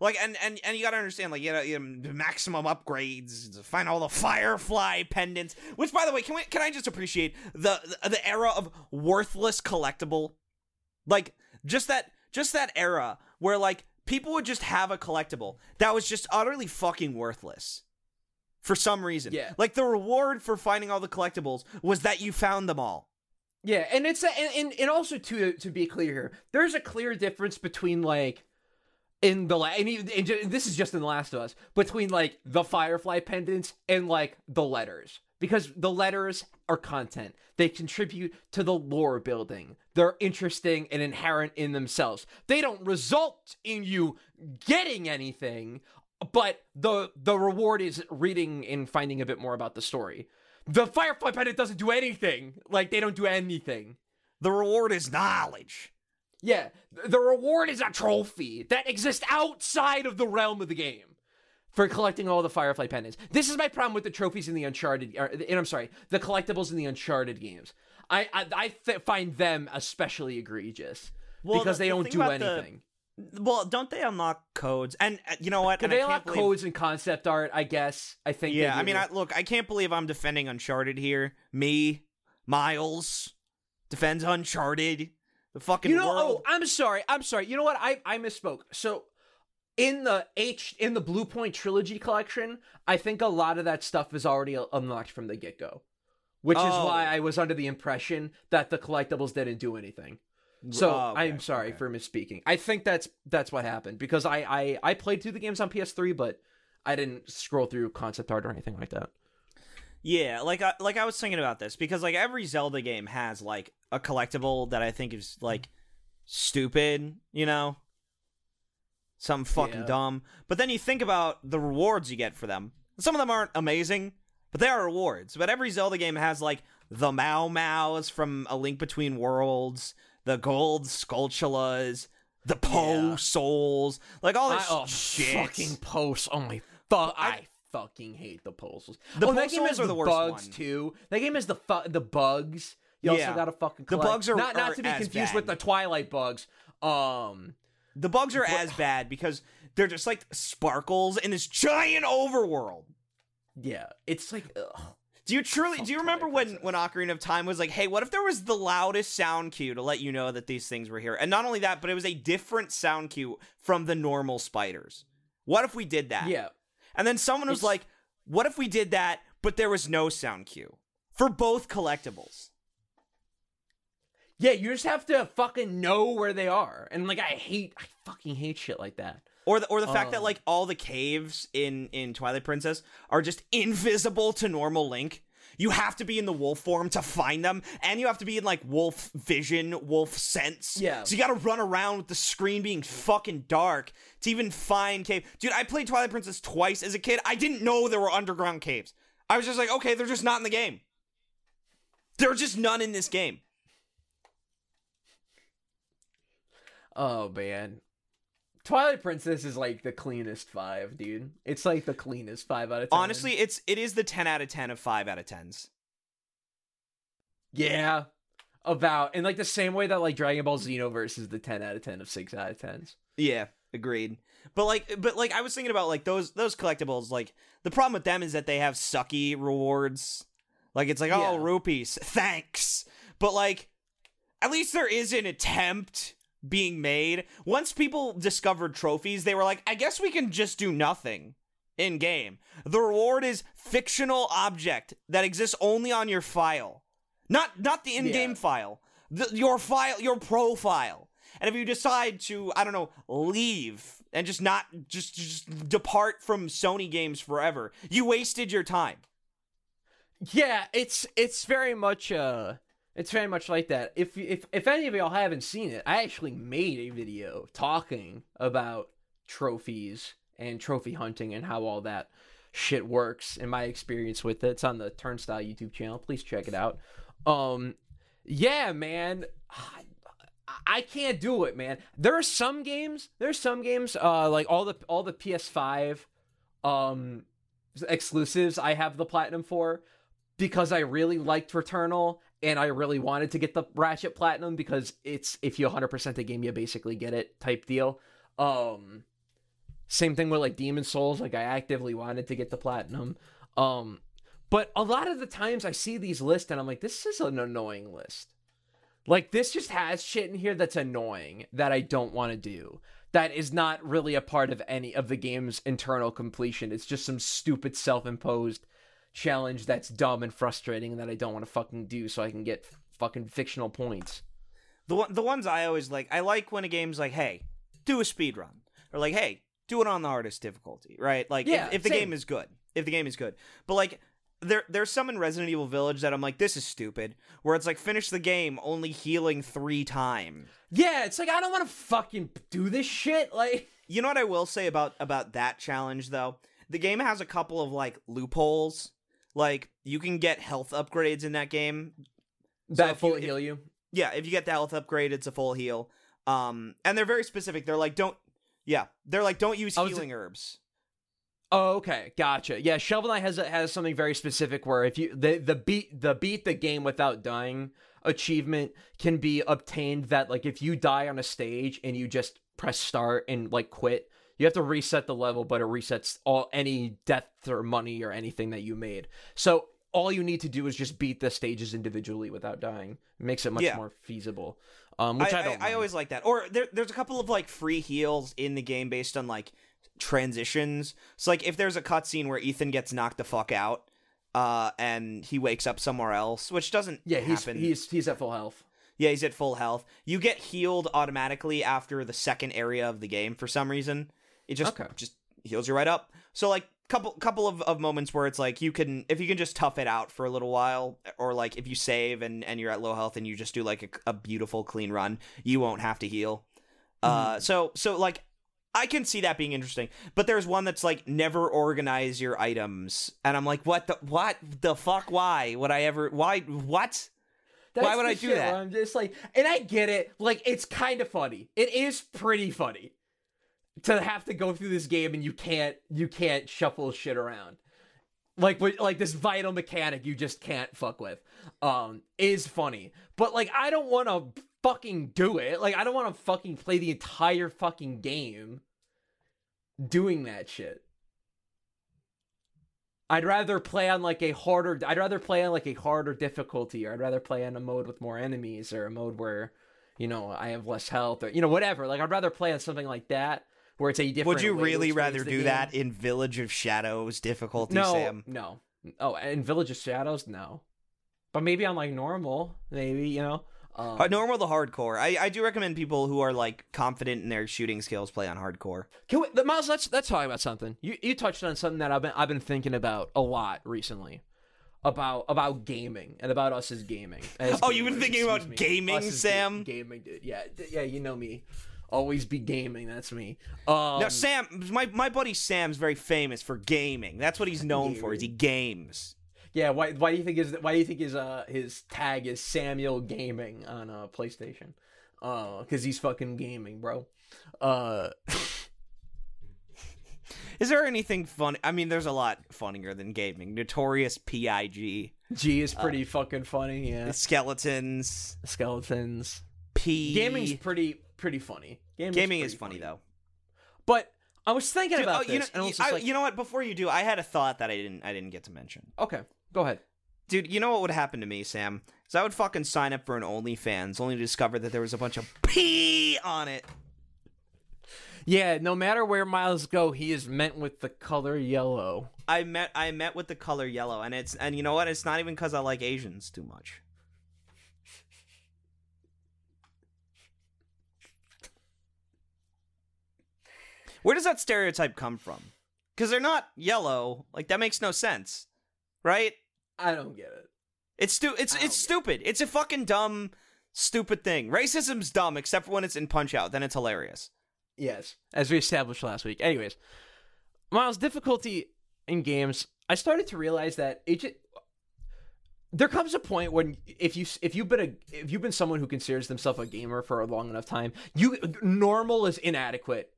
Like and and and you gotta understand, like you know, you know, maximum upgrades, find all the Firefly pendants. Which, by the way, can we can I just appreciate the the, the era of worthless collectible, like just that just that era where like people would just have a collectible that was just utterly fucking worthless for some reason. Yeah. like the reward for finding all the collectibles was that you found them all. Yeah, and it's a, and, and and also to to be clear here, there's a clear difference between like in the la- and, even, and this is just in the Last of Us between like the Firefly pendants and like the letters because the letters are content. They contribute to the lore building. They're interesting and inherent in themselves. They don't result in you getting anything, but the the reward is reading and finding a bit more about the story. The Firefly pendant doesn't do anything. Like they don't do anything. The reward is knowledge. Yeah, the reward is a trophy that exists outside of the realm of the game for collecting all the Firefly pendants. This is my problem with the trophies in the Uncharted, or, and I'm sorry, the collectibles in the Uncharted games. I I, I th- find them especially egregious Well, because the- they the don't do about the- anything. Well, don't they unlock codes? And uh, you know what? I they can't unlock believe- codes and concept art? I guess. I think. Yeah, I mean, I, look, I can't believe I'm defending Uncharted here. Me, Miles, defends Uncharted. The fucking you know oh, world. oh i'm sorry i'm sorry you know what i i misspoke so in the h in the Bluepoint trilogy collection i think a lot of that stuff is already unlocked from the get-go which is Oh. why i was under the impression that the collectibles didn't do anything so Oh, okay, i'm sorry okay. for misspeaking i think that's that's what happened because I, I i played through the games on ps3 but i didn't scroll through concept art or anything like that Yeah, like I, like I was thinking about this because like every Zelda game has like a collectible that I think is like stupid, you know, some fucking Yeah. dumb. But then you think about the rewards you get for them. Some of them aren't amazing, but they are rewards. But every Zelda game has like the Maiamais from A Link Between Worlds, the gold Skulltulas, the Poe Yeah. souls, like all I, this oh, shit. fucking posts. Oh my fuck! I, fucking hate the postals. The oh, that post game has are the, the worst bugs one. too. That game has the fu- the bugs. You Yeah. also got to fucking The bugs are- not not are to be confused bad. with the Twilight bugs. Um, The bugs are But- as bad because they're just like sparkles in this giant overworld. yeah, it's like ugh. Do you truly do you remember when when Ocarina of Time was like, "Hey, what if there was the loudest sound cue to let you know that these things were here?" And not only that, but it was a different sound cue from the normal spiders. What if we did that? yeah. And then someone was It's- like, "What if we did that, but there was no sound cue for both collectibles?" Yeah, you just have to fucking know where they are. And like I hate I fucking hate shit like that. Or the or the fact that Um. like all the caves in in Twilight Princess are just invisible to normal Link. You have to be in the wolf form to find them, and you have to be in like wolf vision, wolf sense. Yeah. So you got to run around with the screen being fucking dark to even find cave. Dude, I played Twilight Princess twice as a kid. I didn't know there were underground caves. I was just like, okay, they're just not in the game. There are just none in this game. Oh man. Twilight Princess is like the cleanest five, dude. It's like the cleanest five out of ten. Honestly, it's it is the ten out of ten of five out of tens. Yeah. About in like the same way that like Dragon Ball Xenoverse is the ten out of ten of six out of tens. Yeah, agreed. But like, but like, I was thinking about like those those collectibles. Like, the problem with them is that they have sucky rewards. Like, it's like, oh, rupees, thanks. But like, at least there is an attempt being made. Once people discovered trophies, they were like, I guess we can just do nothing in game. The reward is fictional object that exists only on your file, not not the in-game Yeah. file. The, your file, your profile. And if you decide to, I don't know, leave and just not just just depart from Sony games forever, you wasted your time. Yeah, it's it's very much uh it's very much like that. If if if any of y'all haven't seen it, I actually made a video talking about trophies and trophy hunting and how all that shit works and my experience with it. It's on the Turnstile YouTube channel. Please check it out. Um yeah, man. I, can't do it, man. There are some games, there's some games uh like all the all the PS5 um exclusives I have the platinum for because I really liked Returnal and I really wanted to get the Ratchet Platinum because it's if you 100% the game you basically get it type deal. Um same thing with like Demon Souls like I actively wanted to get the platinum. Um but a lot of the times I see these lists and I'm like this is an annoying list. Like this just has shit in here that's annoying that I don't want to do. That is not really a part of any of the game's internal completion. It's just some stupid self-imposed challenge that's dumb and frustrating and that I don't want to fucking do so I can get fucking fictional points. The the ones I always like, I like when a game's like, hey, do a speed run, or like, hey, do it on the hardest difficulty, right? Like, Yeah, if, if the game is good, if the game is good, but like. There, there's some in Resident Evil Village that I'm like, this is stupid. Where it's like, finish the game only healing three times. Yeah, it's like I don't want to fucking do this shit. Like, You know what I will say about about that challenge though? The game has a couple of like loopholes. Like you can get health upgrades in that game. that full you- heal you. Yeah, if you get the health upgrade, it's a full heal. Um, and they're very specific. They're like, don't. Yeah, they're like, don't use healing herbs. Oh, okay, gotcha. Yeah, Shovel Knight has has something very specific where if you the the beat the beat the game without dying achievement can be obtained that like if you die on a stage and you just press start and like quit, you have to reset the level, but it resets all any death or money or anything that you made. So all you need to do is just beat the stages individually without dying. It makes it much Yeah. more feasible. Um, which I, I, don't. I, mind. always like that. Or there, there's a couple of like free heals in the game based on like transitions. So like if there's a cutscene where Ethan gets knocked the fuck out, uh, and he wakes up somewhere else, which doesn't yeah, he's happen. he's he's at full health. Yeah, he's at full health. You get healed automatically after the second area of the game for some reason. It just Okay. just heals you right up. So like couple couple of, of moments where it's like you can if you can just tough it out for a little while or like if you save and and you're at low health and you just do like a, a beautiful clean run you won't have to heal uh so so like i can see that being interesting but there's one that's like never organize your items and i'm like what the what the fuck why would i ever why what That's Why would I do shit that? I'm just like, and I get it. Like, it's kind of funny. It is pretty funny to have to go through this game and you can't you can't shuffle shit around. Like, like this vital mechanic you just can't fuck with. Um, is funny, but like, I don't want to fucking do it. Like, I don't want to fucking play the entire fucking game doing that shit. I'd rather play on like a harder. I'd rather play on like a harder difficulty, or I'd rather play on a mode with more enemies, or a mode where, you know, I have less health, or you know, whatever. Like I'd rather play on something like that, where it's a different. would you really rather do game. that in village of shadows difficulty No, sam no. Oh, in Village of Shadows, no. But maybe on like normal, maybe you know. Um, Uh, normal to hardcore. I, I do recommend people who are like confident in their shooting skills play on hardcore. Can we, Miles? Let's let's talk about something. You you touched on something that I've been I've been thinking about a lot recently, about about gaming and about us as gaming. as Oh, you've been thinking about me. gaming, Us Sam? ga- gaming, dude. Yeah, yeah. You know me. Always be gaming. That's me. Um, now, Sam, my my buddy Sam's very famous for gaming. That's what he's known for. Is he games? yeah. Why why do you think his why do you think his uh his tag is Samuel Gaming on uh PlayStation? Uh, because he's fucking gaming, bro. Uh. Is there anything fun? I mean, there's a lot funnier than gaming. Notorious Pig, G is pretty fucking funny. Yeah, skeletons, skeletons. P. Gaming's pretty pretty funny. Gaming's gaming pretty is funny though. But I was thinking Dude, about oh, you know, this, and I was I- like, you know what? Before you do, I had a thought that I didn't I didn't get to mention. okay, go ahead. Dude, you know what would happen to me, Sam? Is I would fucking sign up for an OnlyFans only to discover that there was a bunch of pee on it. Yeah, no matter where Miles go, he is meant with the color yellow. I met I met with the color yellow, and it's and you know what? It's not even because I like Asians too much. Where does that stereotype come from? Because they're not yellow. Like that makes no sense, right? I don't get it. It's stu- It's it's stupid. It's a fucking dumb, stupid thing. Racism's dumb, except for when it's in Punch Out. Then it's hilarious. Yes, as we established last week. Anyways, Miles, difficulty in games. I started to realize that it just, there comes a point when if you if you've been a if you've been someone who considers themselves a gamer for a long enough time, you normal is inadequate.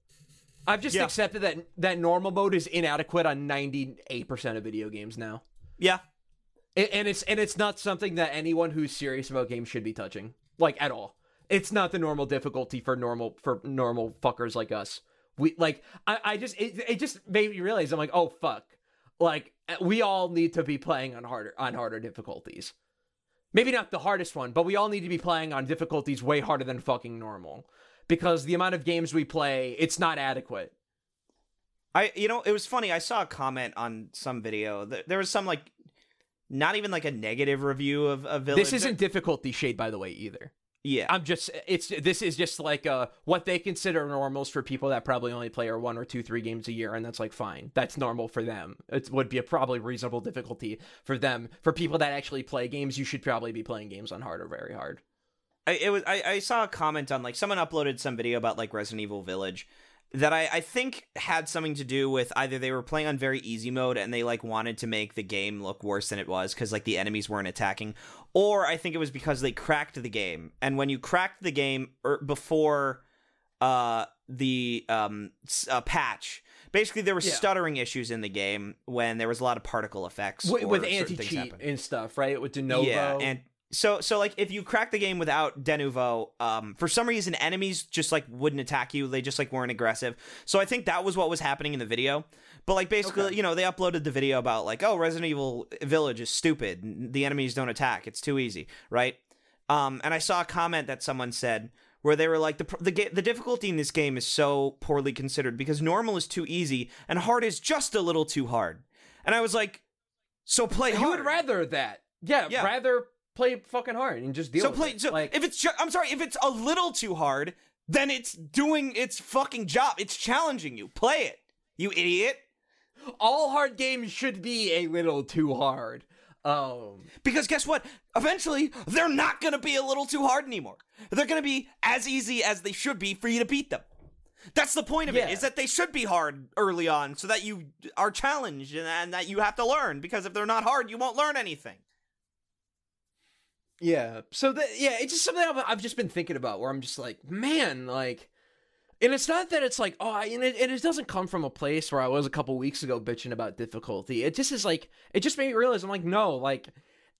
I've just Yeah. accepted that that normal mode is inadequate on ninety eight percent of video games now. Yeah, And, and it's and it's not something that anyone who's serious about games should be touching, like at all. It's not the normal difficulty for normal for normal fuckers like us. We like I, I just it, it just made me realize I'm like oh fuck, like we all need to be playing on harder on harder difficulties. Maybe not the hardest one, but we all need to be playing on difficulties way harder than fucking normal because the amount of games we play, it's not adequate. I you know it was funny. I saw a comment on some video. Th- There was some like, not even like a negative review of a village. This isn't difficulty shade, by the way, either. Yeah, I'm just it's this is just like uh what they consider normals for people that probably only play or one or two three games a year and that's like fine that's normal for them it would be a probably reasonable difficulty for them for people that actually play games you should probably be playing games on hard or very hard I, it was. I, I saw a comment on like someone uploaded some video about like Resident Evil Village that I, I think had something to do with either they were playing on very easy mode and they like wanted to make the game look worse than it was because like the enemies weren't attacking, or I think it was because they cracked the game and when you cracked the game er, before uh the um uh, patch. Basically, there were Yeah. stuttering issues in the game when there was a lot of particle effects with, with anti cheat and stuff right with Denuvo Yeah, and so so like if you crack the game without Denuvo, um, for some reason enemies just like wouldn't attack you. They just like weren't aggressive. So I think that was what was happening in the video. But like basically, Okay. you know, they uploaded the video about like, oh, Resident Evil Village is stupid. The enemies don't attack. It's too easy, right? Um, and I saw a comment that someone said where they were like the the the difficulty in this game is so poorly considered because normal is too easy and hard is just a little too hard. And I was like, so play hard. you would rather that yeah, Yeah. rather play fucking hard and just deal so with play it. so like if it's I'm sorry if it's a little too hard then it's doing its fucking job it's challenging you play it you idiot All hard games should be a little too hard. Um, Because guess what? Eventually, they're not going to be a little too hard anymore. They're going to be as easy as they should be for you to beat them. That's the point of Yeah. it, is that they should be hard early on so that you are challenged and, and that you have to learn. Because if they're not hard, you won't learn anything. Yeah. So that yeah, it's just something I've, I've just been thinking about where I'm just like, man, like, and it's not that it's like, oh, I, and, it, and it doesn't come from a place where I was a couple weeks ago bitching about difficulty. It just is like, it just made me realize I'm like, no, like,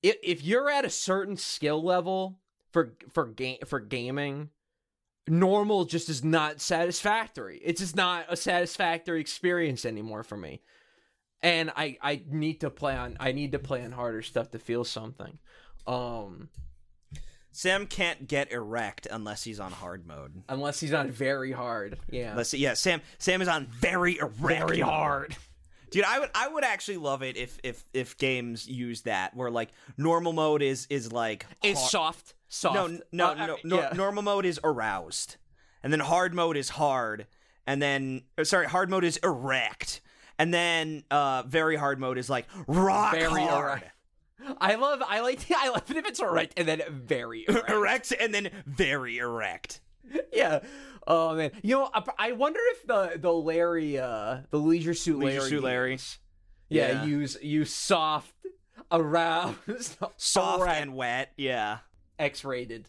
if if you're at a certain skill level for for game for gaming, normal just is not satisfactory. It's just not a satisfactory experience anymore for me. And I I need to play on I need to play on harder stuff to feel something. Um Sam can't get erect unless he's on hard mode. unless he's on very hard. Yeah. Let's see. Yeah, Sam. Sam is on very erect. very hard. dude. I would. I would actually love it if if if games use that where like normal mode is is like har- soft. Soft. No, no, Uh, no. uh, nor- yeah. Normal mode is aroused, and then hard mode is hard, and then uh, sorry, hard mode is erect, and then uh very hard mode is like rock Very hard. erect. I love I like I love it if it's erect and then very erect. erect and then very erect. yeah. Oh man. You know, I, I wonder if the the Larry uh the Leisure Suit Leisure Larry Suit Larry. Yeah, Yeah. use use soft aroused Soft erect, and wet. Yeah. X-rated.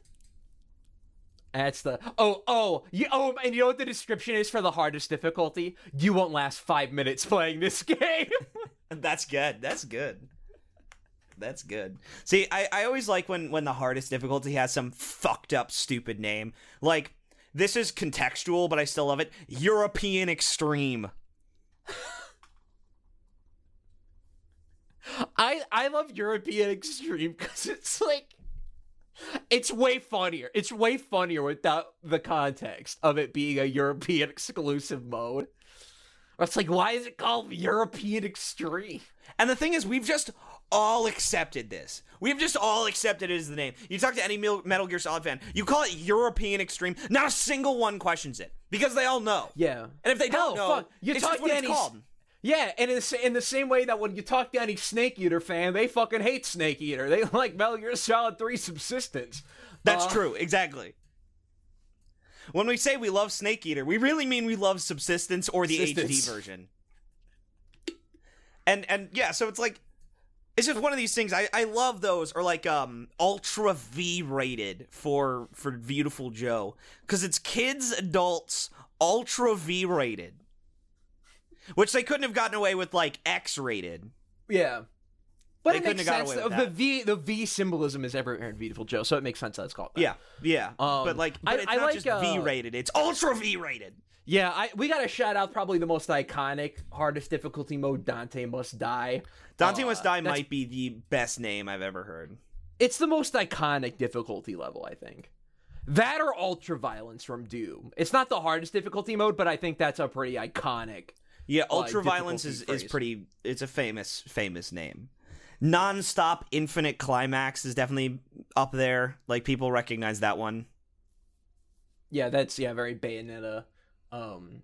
That's the oh oh you oh and you know what the description is for the hardest difficulty? You won't last five minutes playing this game. That's good. That's good. That's good. See, I, I always like when when the hardest difficulty has some fucked up stupid name. Like this is contextual, but I still love it. European Extreme. I I love European Extreme because it's like it's way funnier. It's way funnier without the context of it being a European exclusive mode. It's like why is it called European Extreme? And the thing is, we've just all accepted this. We've just all accepted it as the name. You talk to any Metal Gear Solid fan, you call it European Extreme. Not a single one questions it because they all know. Yeah, And if they Hell, don't know, fuck. You it's talk just what to it's any- called. Yeah, and in the, in the same way that when you talk to any Snake Eater fan, they fucking hate Snake Eater. They like Metal Gear Solid 3 Subsistence. That's Uh, true, exactly. When we say we love Snake Eater, we really mean we love Subsistence or the Subsistence. HD version. And and yeah, so it's like it's just one of these things. I, I love those or like um ultra V rated for for Viewtiful Joe because it's kids, adults, ultra V rated, which they couldn't have gotten away with like X rated. Yeah. But They it couldn't makes sense. away with The. V the V symbolism is everywhere in Viewtiful Joe, so it makes sense that it's called that. Yeah, yeah, Um, but like, but I- it's I not like, just uh, V rated; it's ultra V rated. Yeah, I we gotta shout out probably the most iconic hardest difficulty mode, Dante Must Die. Dante Uh, Must Die might be the best name I've ever heard. It's the most iconic difficulty level, I think. That or Ultra Violence from Doom. It's not the hardest difficulty mode, but I think that's a pretty iconic. Yeah, Uh, Ultra Violence is, difficulty is pretty. It's a famous famous name. Non-stop Infinite Climax is definitely up there. Like people recognize that one. Yeah, that's yeah, very Bayonetta. Um,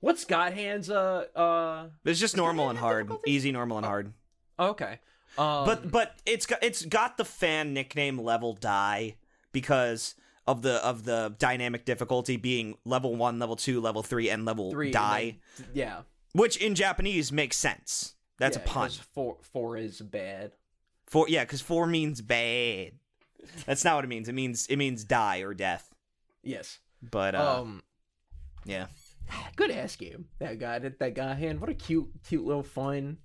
what's God Hands? Uh, uh, It's just normal and hard, difficulty? easy, normal and hard. okay. Um, But but it's got it's got the fan nickname level die because of the of the dynamic difficulty being level one, level two, level three, and level three and die, then- yeah, which in Japanese makes sense. That's yeah, a pun. Four four is bad. Four, yeah, because four means bad. That's not what it means. It means it means die or death. Yes. But uh, um, yeah, good ass game. That guy, that, that guy hand. What a cute, cute little fun.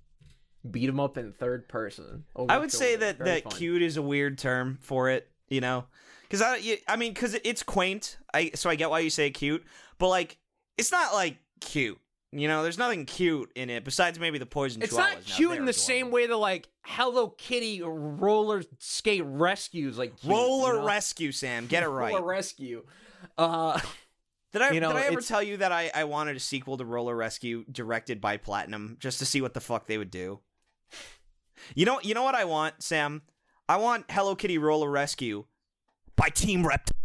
Beat him up in third person. I would say that Very that fun. cute is a weird term for it. You know, because I you- I mean because it's quaint. I so I get why you say cute, but like it's not like cute. You know, there's nothing cute in it besides maybe the poison. It's not cute in the same way that like Hello Kitty roller skate rescues like cute, Roller you know? rescue, Sam. Get it right. Roller rescue. Uh, Did I You know, did I ever tell you that I, I wanted a sequel to Roller Rescue directed by Platinum just to see what the fuck they would do? You know you know what I want, Sam? I want Hello Kitty Roller Rescue by Team Reptile.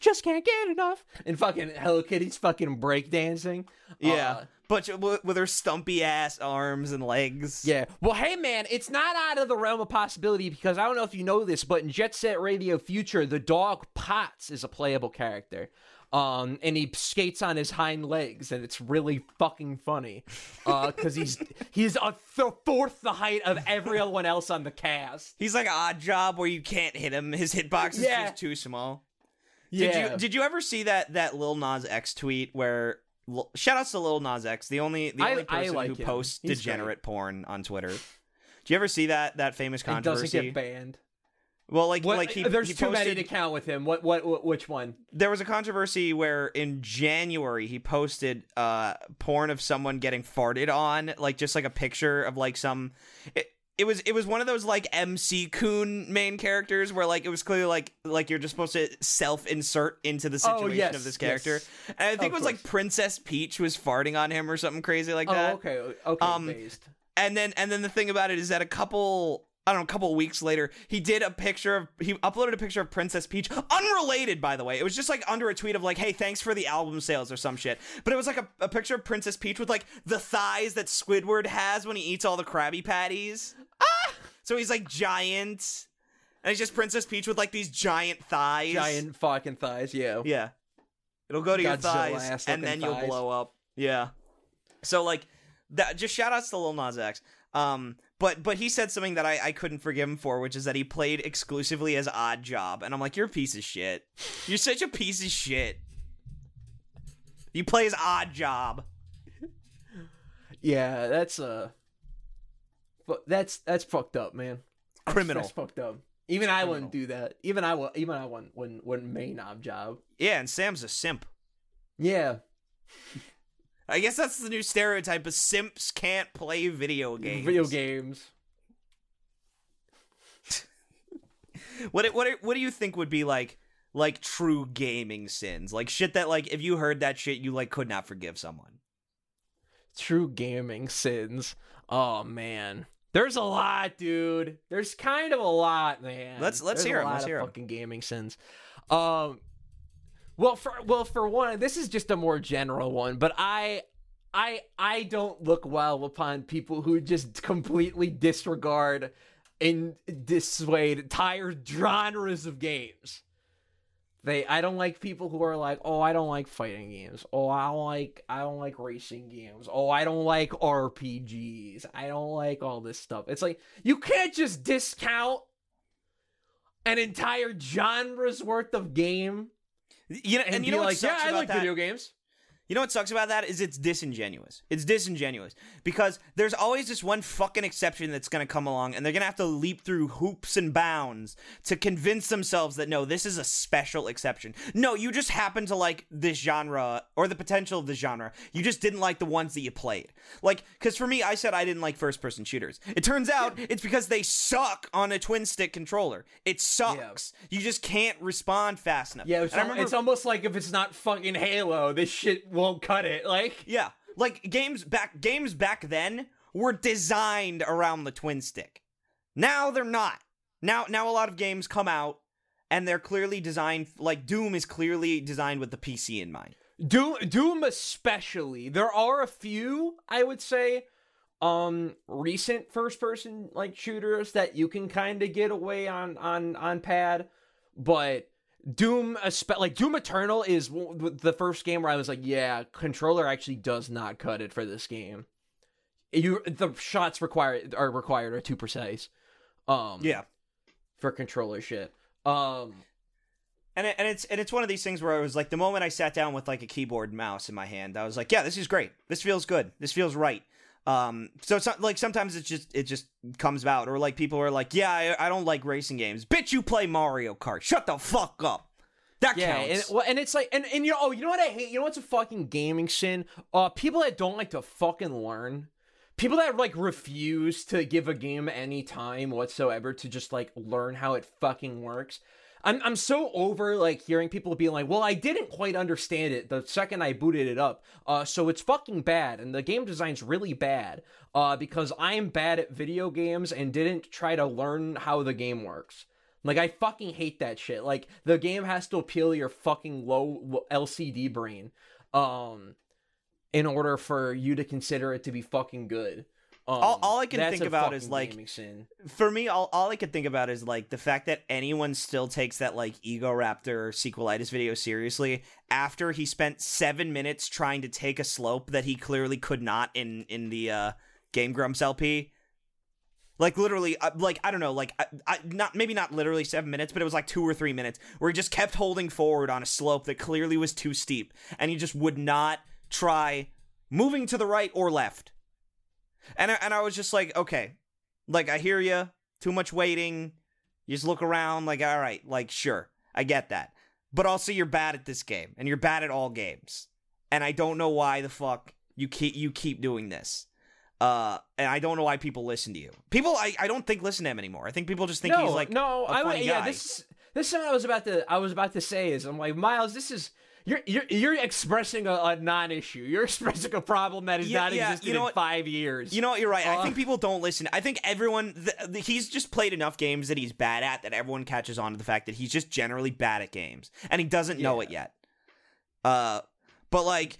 Just can't get enough. And fucking Hello Kitty's fucking breakdancing. Yeah. Uh, but with her stumpy ass arms and legs. yeah. Well, hey man, it's not out of the realm of possibility because I don't know if you know this, but in Jet Set Radio Future, the dog Pots is a playable character. Um, and he skates on his hind legs, and it's really fucking funny, uh, because he's he's a th- fourth the height of everyone else on the cast. He's like odd job where you can't hit him. His hitbox is Yeah. just too small. Yeah, Did you did you ever see that that Lil Nas X tweet where shout outs to Lil Nas X, the only the only I person like who him. posts He's degenerate porn on Twitter. Did you ever see that that famous he doesn't controversy? get banned. well, like What, like he there's he too many to count with him. What, what what which one? there was a controversy where in January he posted uh porn of someone getting farted on, like just like a picture of like some it, it was it was one of those like MC Coon main characters where like it was clearly like like you're just supposed to self insert into the situation Oh, yes, of this character. yes. And I think Of it was like. Princess Peach was farting on him or something crazy like Oh, that. okay, okay, Um, based. And then and then the thing about it is that a couple I don't know, a couple weeks later, he did a picture of he uploaded a picture of Princess Peach, unrelated by the way. It was just like under a tweet of like, "Hey, thanks for the album sales" or some shit. But it was like a, a picture of Princess Peach with like the thighs that Squidward has when he eats all the Krabby Patties. Ah! So he's like giant, and he's just Princess Peach with like these giant thighs. Giant fucking thighs. Yeah. Yeah. It'll go to your Godzilla thighs, and then you'll blow up. Yeah. So like that. Just shout outs to Lil Nas X. Um, but but he said something that I, I couldn't forgive him for, which is that he played exclusively as Odd Job, and I'm like, you're a piece of shit. You're such a piece of shit. You play as Odd Job. Yeah, that's uh, that's that's fucked up, man. Criminal. That's fucked up. Even I wouldn't do that. Even I would. Even I wouldn't. Wouldn't, wouldn't main ob job. Yeah, and Sam's a simp. Yeah. I guess that's the new stereotype of simps can't play video games. Video games. What what what do you think would be like like true gaming sins? Like shit that like if you heard that shit you like could not forgive someone. True gaming sins. Oh man. There's a lot, dude. There's kind of a lot, man. Let's- let's There's hear a 'em, lot let's of hear fucking gaming sins. Um, well, for well, for one, this is just a more general one, but I, I, I don't look well upon people who just completely disregard and dissuade entire genres of games. They, I don't like people who are like, oh, I don't like fighting games. Oh, I don't like, I don't like racing games. Oh, I don't like RPGs. I don't like all this stuff. It's like you can't just discount an entire genre's worth of game You know, and, and, you know like, yeah, I like that? video games. You know what sucks about that is it's disingenuous. It's disingenuous because there's always this one fucking exception that's going to come along and they're going to have to leap through hoops and bounds to convince themselves that no, this is a special exception. No, you just happen to like this genre or the potential of the genre. You just didn't like the ones that you played. Like cuz for me I said I didn't like first person shooters. It turns out it's because they suck on a twin stick controller. It sucks. You just can't respond fast enough. Yeah, it's, al- remember- it's almost like if it's not fucking Halo, this shit won't cut it. Like, Yeah, like games back games back then were designed around the twin stick. Now they're not. Now now a lot of games come out and they're clearly designed like Doom is clearly designed with the PC in mind. Doom, Doom especially. There are a few, I would say, um, recent first-person like shooters that you can kind of get away on on on pad, but Doom, like Doom Eternal, is the first game where I was like, yeah, controller actually does not cut it for this game. You the shots required are required are too precise. Um, Yeah. for controller shit. Um, And it, and it's and it's one of these things where I was like the moment I sat down with like a keyboard and mouse in my hand, I was like, yeah, this is great. This feels good. This feels right. Um, so it's not like sometimes it's just it just comes about, or like people are like, yeah, I, I don't like racing games. Bitch, you play Mario Kart. Shut the fuck up. That Yeah, and, counts. well, and it's like, and, and you know, oh, you know what I hate? You know what's a fucking gaming sin? Uh, people that don't like to fucking learn. People that like refuse to give a game any time whatsoever to just like learn how it fucking works. I'm I'm so over like hearing people being like, "Well, I didn't quite understand it the second I booted it up, uh, so it's fucking bad, and the game design's really bad, uh, because I'm bad at video games and didn't try to learn how the game works." Like I fucking hate that shit. Like the game has to appeal to your fucking low LCD brain, um, in order for you to consider it to be fucking good. Um, All- all I can think about is, like. For me, all, all I could think about is like the fact that anyone still takes that like Egoraptor sequelitis video seriously after he spent seven minutes trying to take a slope that he clearly could not in in the uh, Game Grumps LP. Like literally, uh, like I don't know, like I, I, not maybe not literally seven minutes, but it was like two or three minutes where he just kept holding forward on a slope that clearly was too steep, and he just would not try moving to the right or left. And I, and I was just like, okay, like I hear you. Too much waiting. You just look around, like all right, like sure, I get that, but also you're bad at this game, and you're bad at all games, and I don't know why the fuck you keep you keep doing this. Uh, and I don't know why people listen to you. People, I, I don't think listen to him anymore. I think people just think no, he's like no. I would, funny yeah. guy. This is this is what I was about to I was about to say is I'm like Miles. This is you're you're you're expressing a, a non-issue. You're expressing a problem that has Yeah, not yeah, existed you know in what? five years. You know what? You're right. I Uh, think people don't listen. I think everyone. Th- th- he's just played enough games that he's bad at that everyone catches on to the fact that he's just generally bad at games and he doesn't know Yeah. it yet. Uh, but like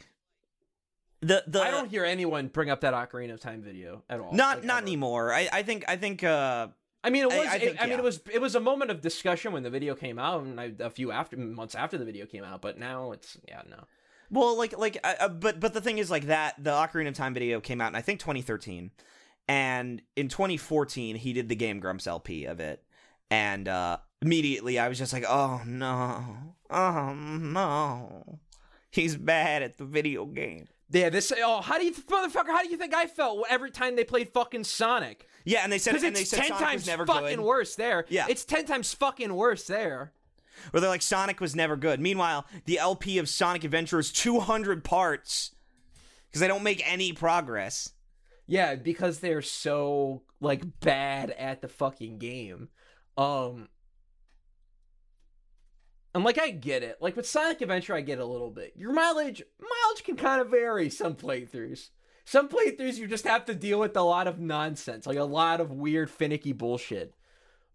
the the I don't hear anyone bring up that Ocarina of Time video at all. not like, not ever. anymore. I I think I think uh I mean, it was. I I, think, I mean, it was. It was a moment of discussion when the video came out, and I, a few after months after the video came out. But now it's yeah, no. well like like uh, uh, but but the thing is like that the Ocarina of Time video came out in I think 2013, and in 2014 he did the Game Grumps LP of it, and uh immediately I was just like oh no oh no he's bad at the video game. Yeah, this. Oh, how do you, motherfucker? How do you think I felt every time they played fucking Sonic? Yeah, and they said Because and they it's ten Sonic times fucking good. worse there. Yeah. it's ten times fucking worse there. Or they're like Sonic was never good. Meanwhile, the LP of Sonic Adventure is 200 parts because they don't make any progress. Yeah, because they're so like bad at the fucking game. Um and like I get it. Like with Sonic Adventure I get a little bit. Your mileage mileage can kind of vary some playthroughs. Some playthroughs you just have to deal with a lot of nonsense, like a lot of weird finicky bullshit.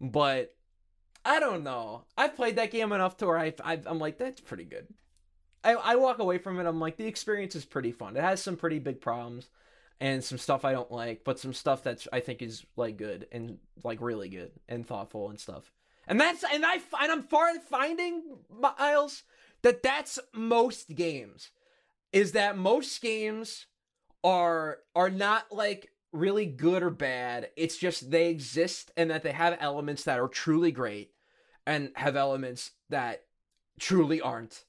But I don't know. I've played that game enough to where I, I I'm like that's pretty good. I, I walk away from it. I'm like the experience is pretty fun. It has some pretty big problems and some stuff I don't like, but some stuff that's I think is like good and like really good and thoughtful and stuff. And that's and I and I'm far in finding Miles that that's most games is that most games are are not like really good or bad. It's just they exist and that they have elements that are truly great and have elements that truly aren't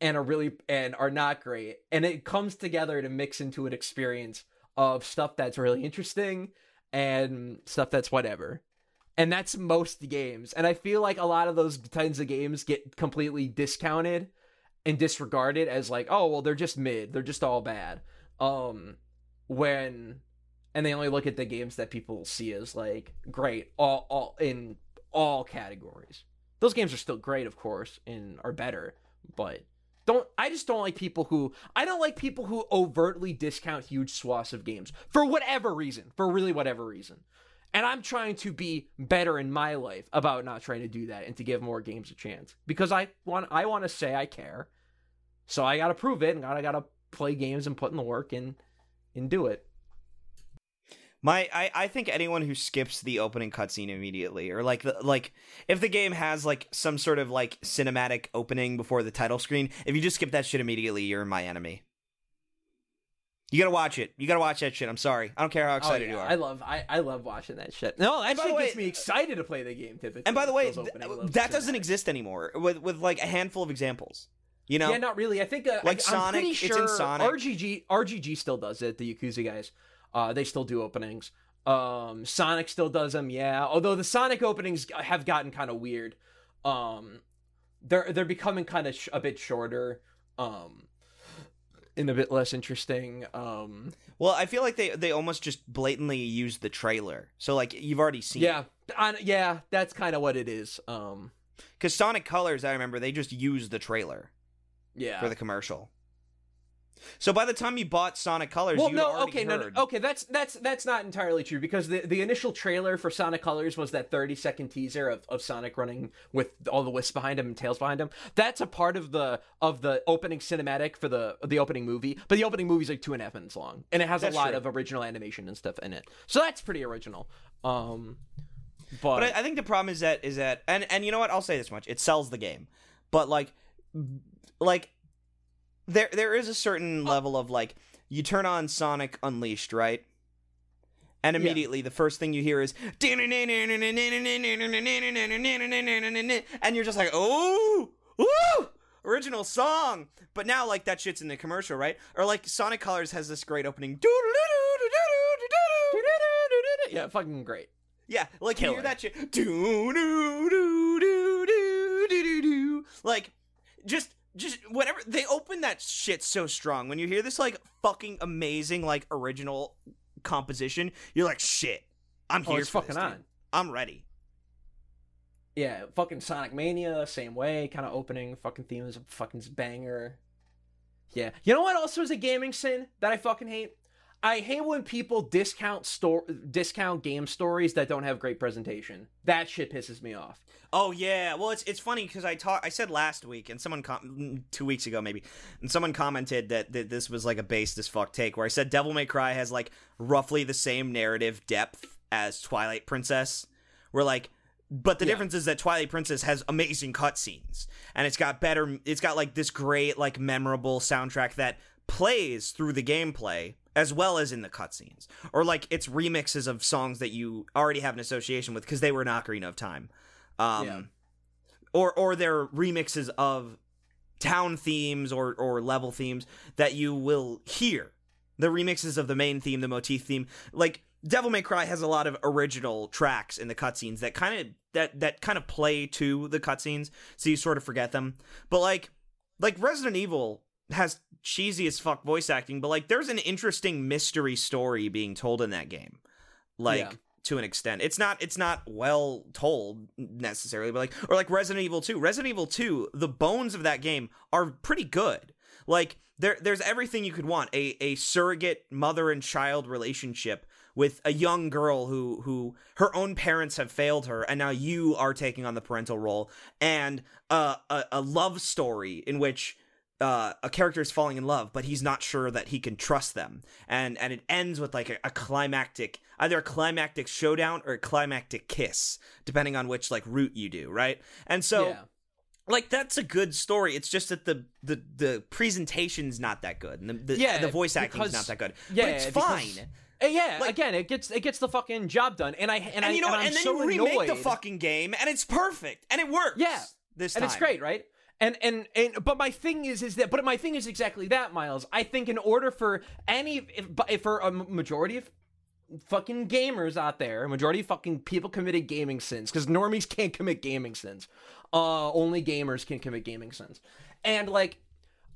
and are really and are not great. And it comes together to mix into an experience of stuff that's really interesting and stuff that's whatever. And that's most games. And I feel like a lot of those kinds of games get completely discounted and disregarded as like, oh well they're just mid, they're just all bad. Um when and they only look at the games that people see as like great all all in all categories. Those games are still great, of course, and are better, but don't I just don't like people who I don't like people who overtly discount huge swaths of games for whatever reason, for really whatever reason. And I'm trying to be better in my life about not trying to do that and to give more games a chance because I want I want to say I care. So I got to prove it and I got to play games and put in the work and and do it. My, I, I think anyone who skips the opening cutscene immediately, or like the like, if the game has like some sort of like cinematic opening before the title screen, if you just skip that shit immediately, you're my enemy. You gotta watch it. You gotta watch that shit. I'm sorry. I don't care how excited Oh, yeah. you are. I love I, I love watching that shit. No, that shit way- gets me excited to play the game typically. and by the way, th- that doesn't exist anymore. With with like a handful of examples. You know, Yeah, not really. I think uh, Like I, Sonic, I'm pretty it's in Sonic. RGG RGG still does it. The Yakuza guys, uh, they still do openings. Um, Sonic still does them. Yeah, although the Sonic openings have gotten kind of weird. Um, they're they're becoming kind of sh- a bit shorter. Um, and a bit less interesting. Um, Well, I feel like they they almost just blatantly use the trailer. So like you've already seen. yeah, on, yeah, that's kind of what it is. Um, Because Sonic Colors, I remember they just used the trailer yeah, for the commercial. So by the time you bought Sonic Colors, Well, you'd no, already okay, no, heard. no, okay, that's that's that's not entirely true because the the initial trailer for Sonic Colors was that 30 second teaser of, of Sonic running with all the wisps behind him and tails behind him. That's a part of the of the opening cinematic for the the opening movie, but the opening movie is like two and a half minutes long, and it has That's a lot true. of original animation and stuff in it. So that's pretty original. Um, but, But I, I think the problem is that is that and and you know what? I'll say this much: it sells the game, but like, like there there is a certain level of like you turn on Sonic Unleashed, right? And immediately the first thing you hear is and you're just like, oh, woo, original song. But now like that shit's in the commercial, right? Or like Sonic Colors has this great opening. yeah, fucking great. Yeah, like you hear that shit. Like, just just whatever they open that shit so strong. When you hear this like fucking amazing like original composition, you're like, shit, I'm Oh, here. fucking this, on. dude. I'm ready. Yeah, fucking Sonic Mania, same way, kind of opening. Fucking theme is a fucking banger. Yeah, you know what? Also is a gaming sin that I fucking hate. I hate when people discount store discount game stories that don't have great presentation. That shit pisses me off. Oh yeah, well it's it's funny because I talked I said last week and someone com- mm, two weeks ago maybe and someone commented that, that this was like a based as fuck take where I said Devil May Cry has like roughly the same narrative depth as Twilight Princess, where like but the Yeah. difference is that Twilight Princess has amazing cutscenes and it's got better it's got like this great like memorable soundtrack that plays through the gameplay as well as in the cutscenes. Or like it's remixes of songs that you already have an association with because they were in Ocarina of Time. Um Yeah. or or they're remixes of town themes or or level themes that you will hear. The remixes of the main theme the motif theme. Like devil may cry has a lot of original tracks in the cutscenes that kind of that that kind of play to the cutscenes so you sort of forget them. But like like resident evil has cheesy as fuck voice acting but like there's an interesting mystery story being told in that game. Like Yeah. to an extent. It's not it's not well told necessarily but like or like resident evil 2 resident evil 2 the bones of that game are pretty good. Like there there's everything you could want. A a surrogate mother and child relationship with a young girl who who her own parents have failed her and now you are taking on the parental role and uh, a a love story in which uh, a character is falling in love, but he's not sure that he can trust them, and and it ends with like a, a climactic, either a climactic showdown or a climactic kiss, depending on which like route you do, right? And so yeah. like that's a good story. It's just that the the the presentation's not that good, and the the, Yeah, the voice acting's not that good. yeah, but it's because- fine. Uh, yeah, Like- again, it gets it gets the fucking job done, and I and, And, you know, and what? I'm and then so you remake the fucking game, and it's perfect, and it works. Yeah. this and it's great, right? And and and but my thing is is that but my thing is exactly that, Miles. I think in order for any if, if for a majority of fucking gamers out there, majority of fucking people committed gaming sins because normies can't commit gaming sins. Uh, only gamers can commit gaming sins, and like.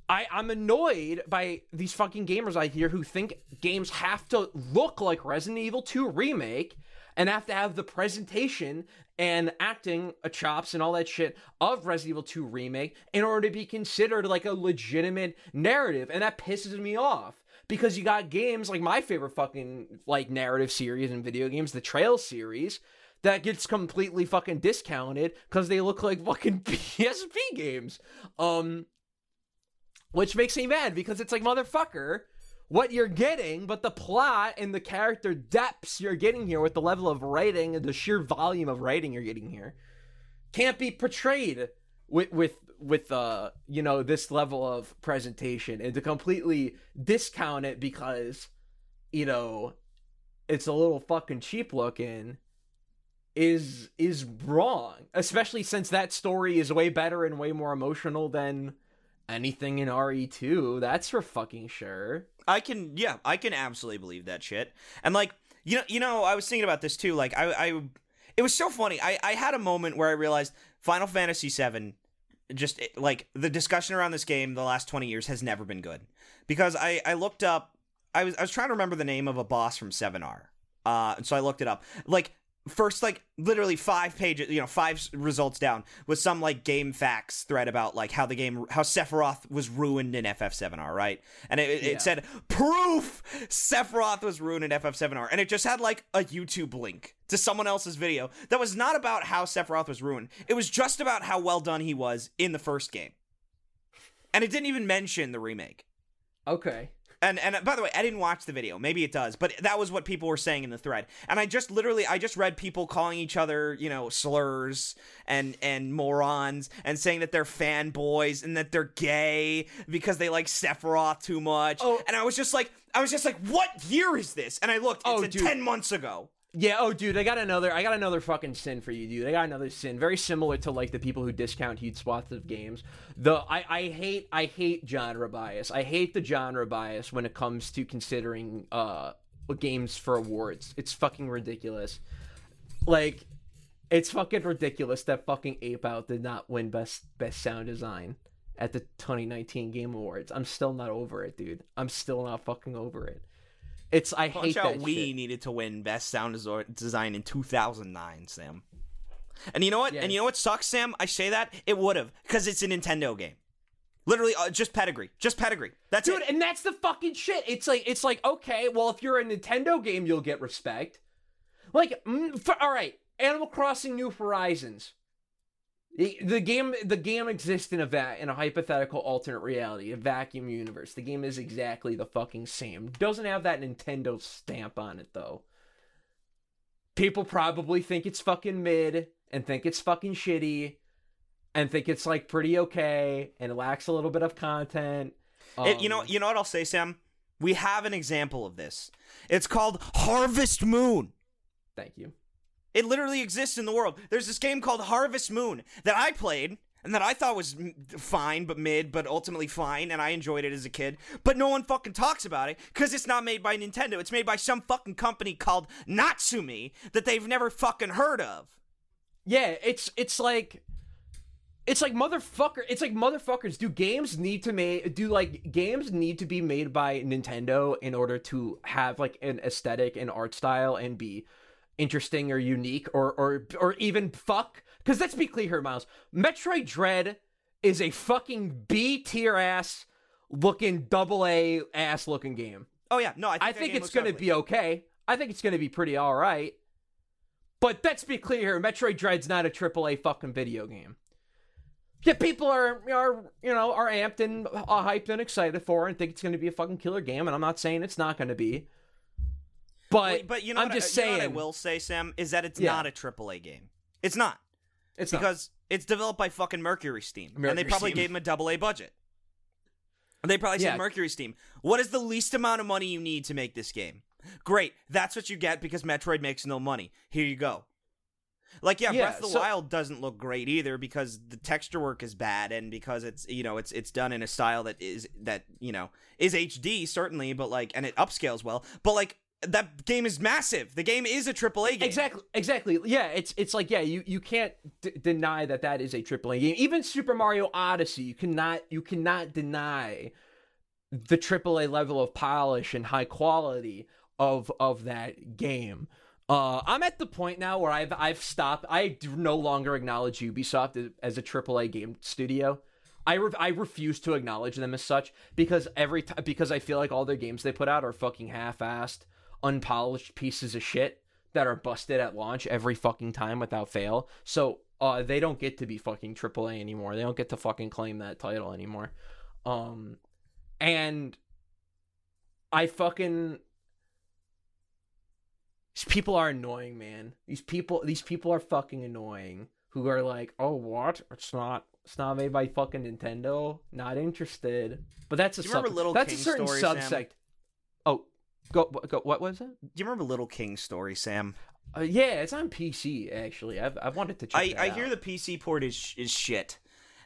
I, I'm annoyed by these fucking gamers I hear who think games have to look like Resident Evil 2 Remake and have to have the presentation and acting chops and all that shit of Resident Evil 2 Remake in order to be considered like a legitimate narrative. And that pisses me off because you got games like my favorite fucking like narrative series in video games, the Trail series, that gets completely fucking discounted because they look like fucking PSP games. Um, which makes me mad because it's like motherfucker what you're getting but the plot and the character depths you're getting here with the level of writing and the sheer volume of writing you're getting here can't be portrayed with with with uh you know this level of presentation and to completely discount it because you know it's a little fucking cheap looking is is wrong especially since that story is way better and way more emotional than anything in RE2. That's for fucking sure. I can yeah, I can absolutely believe that shit. And like you know you know, I was thinking about this too. Like I I it was so funny. I I had a moment where I realized Final Fantasy VII just like the discussion around this game the last 20 years has never been good. Because I I looked up I was I was trying to remember the name of a boss from 7R. Uh and so I looked it up. Like first like literally five pages you know five results down was some like GameFAQs thread about like how the game how sephiroth was ruined in ff7r right? And it, Yeah. it said proof sephiroth was ruined in ff7r and it just had like a youtube link to someone else's video that was not about how sephiroth was ruined. It was just about how well done he was in the first game. And it didn't even mention the remake. Okay. And and by the way, I didn't watch the video. Maybe it does, but that was what people were saying in the thread. And I just literally I just read people calling each other, you know, slurs and and morons and saying that they're fanboys and that they're gay because they like Sephiroth too much. Oh. And I was just like I was just like, "What year is this?" And I looked, Oh, it's dude. 10 months ago. Yeah, oh dude, I got another I got another fucking sin for you, dude. I got another sin. Very similar to like the people who discount huge swaths of games. The I, I hate I hate genre bias. I hate the genre bias when it comes to considering uh games for awards. It's fucking ridiculous. Like it's fucking ridiculous that fucking Ape Out did not win best best sound design at the 2019 Game Awards. I'm still not over it, dude. I'm still not fucking over it. It's I Punch hate Out that We shit. needed to win Best Sound Design in 2009, Sam. And you know what? And you know what sucks, Sam? I say that it would have because it's a Nintendo game. Literally, uh, just pedigree, just pedigree. That's dude it. and that's the fucking shit it's like it's like okay well if you're a nintendo game you'll get respect like mm, for, all right animal crossing new horizons the, game the game exists in a va- in a hypothetical alternate reality a vacuum universe the game is exactly the fucking same doesn't have that nintendo stamp on it though people probably think it's fucking mid and think it's fucking shitty and think it's like pretty okay and it lacks a little bit of content It- you know, Um, you know what I'll say, Sam? We have an example of this. It's called Harvest Moon. Thank you. It literally exists in the world. There's this game called Harvest Moon that I played and that I thought was fine, but mid, but ultimately fine, and I enjoyed it as a kid. But no one fucking talks about it because it's not made by Nintendo. It's made by some fucking company called Natsume that they've never fucking heard of. Yeah, it's it's like it's like motherfucker. It's like motherfuckers. Do games need to make? Do like games need to be made by Nintendo in order to have like an aesthetic and art style and be interesting or unique or or or even fuck? Because let's be clear here, Miles. Metroid Dread is a fucking B tier ass looking double A ass looking game. Oh yeah, no, I think, I think it's going to be okay. I think it's going to be pretty all right. But let's be clear here: Metroid Dread's not a triple A fucking video game. Yeah, people are are you know are amped and uh, hyped and excited for it and think it's going to be a fucking killer game, and I'm not saying it's not going to be. But, Wait, but you know, I'm what, just I- you know saying I will say, Sam, is that it's Yeah. not a AAA game. It's not it's not. because it's developed by fucking MercurySteam, and they probably Steam. gave them a double A budget. And they probably Yeah. said MercurySteam. What is the least amount of money you need to make this game? Great, that's what you get because Metroid makes no money. Here you go. Like yeah, Yeah, Breath of the so- Wild doesn't look great either because the texture work is bad and because it's you know it's it's done in a style that is that you know is HD certainly, but like and it upscales well. But like that game is massive. The game is a AAA game. Exactly. Exactly. Yeah. It's it's like yeah. You you can't d- deny that that is a AAA game. Even Super Mario Odyssey, you cannot you cannot deny the AAA level of polish and high quality of of that game. Uh, I'm at the point now where I've I've stopped. I no longer acknowledge Ubisoft as, a AAA game studio. I re- I refuse to acknowledge them as such because every time because I feel like all their games they put out are fucking half-assed, unpolished pieces of shit that are busted at launch every fucking time without fail. So uh, they don't get to be fucking AAA anymore. They don't get to fucking claim that title anymore. Um, and I fucking these people are annoying, man. These people, these people are fucking annoying. Who are like, oh, what? It's not. It's not made by fucking Nintendo. Not interested. But that's a Do you remember sub- Little that's King a certain Story, Sam? subsect. Oh, go, go. What was it? Do you remember Little King story, Sam? Uh, yeah, it's on PC actually. I've I wanted to check. I, I out. hear the PC port is is shit,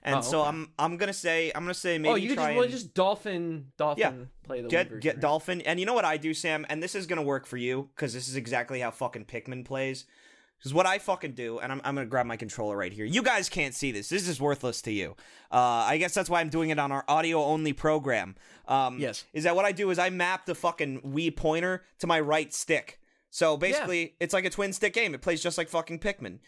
and Oh, so. I'm I'm gonna say I'm gonna say maybe oh, you try just, well, and just dolphin, dolphin play the get version, get? Dolphin. And you know what I do, Sam? And this is gonna work for you because this is exactly how fucking Pikmin plays. Because what I fucking do, and I'm, I'm gonna grab my controller right here. You guys can't see this. This is worthless to you. Uh, I guess that's why I'm doing it on our audio only program. Um, Yes. Is that what I do? Is I map the fucking Wii pointer to my right stick. So basically, it's like a twin stick game. It plays just like fucking Pikmin.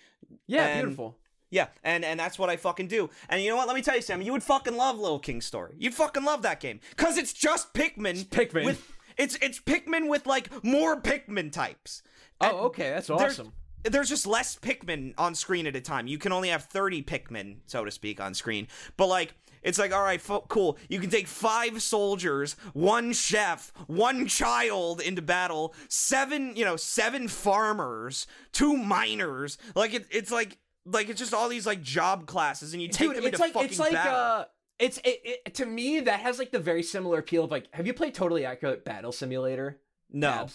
Yeah, And- beautiful. Yeah, and and that's what I fucking do. And you know what? Let me tell you, Sam. You would fucking love Little King Story. You'd fucking love that game because it's just Pikmin. Pikmin. With it's it's Pikmin with like more Pikmin types. And Oh, okay, that's awesome. There's just less Pikmin on screen at a time. You can only have 30 Pikmin, so to speak, on screen. But like, it's like, all right, fo- cool. You can take five soldiers, one chef, one child into battle, seven, you know, seven farmers, two miners. Like it, it's like, like it's just all these like job classes, and you take Dude, them it's into like fucking it's like battle. uh it's it, it to me that has like the very similar appeal of like have you played totally accurate battle simulator no,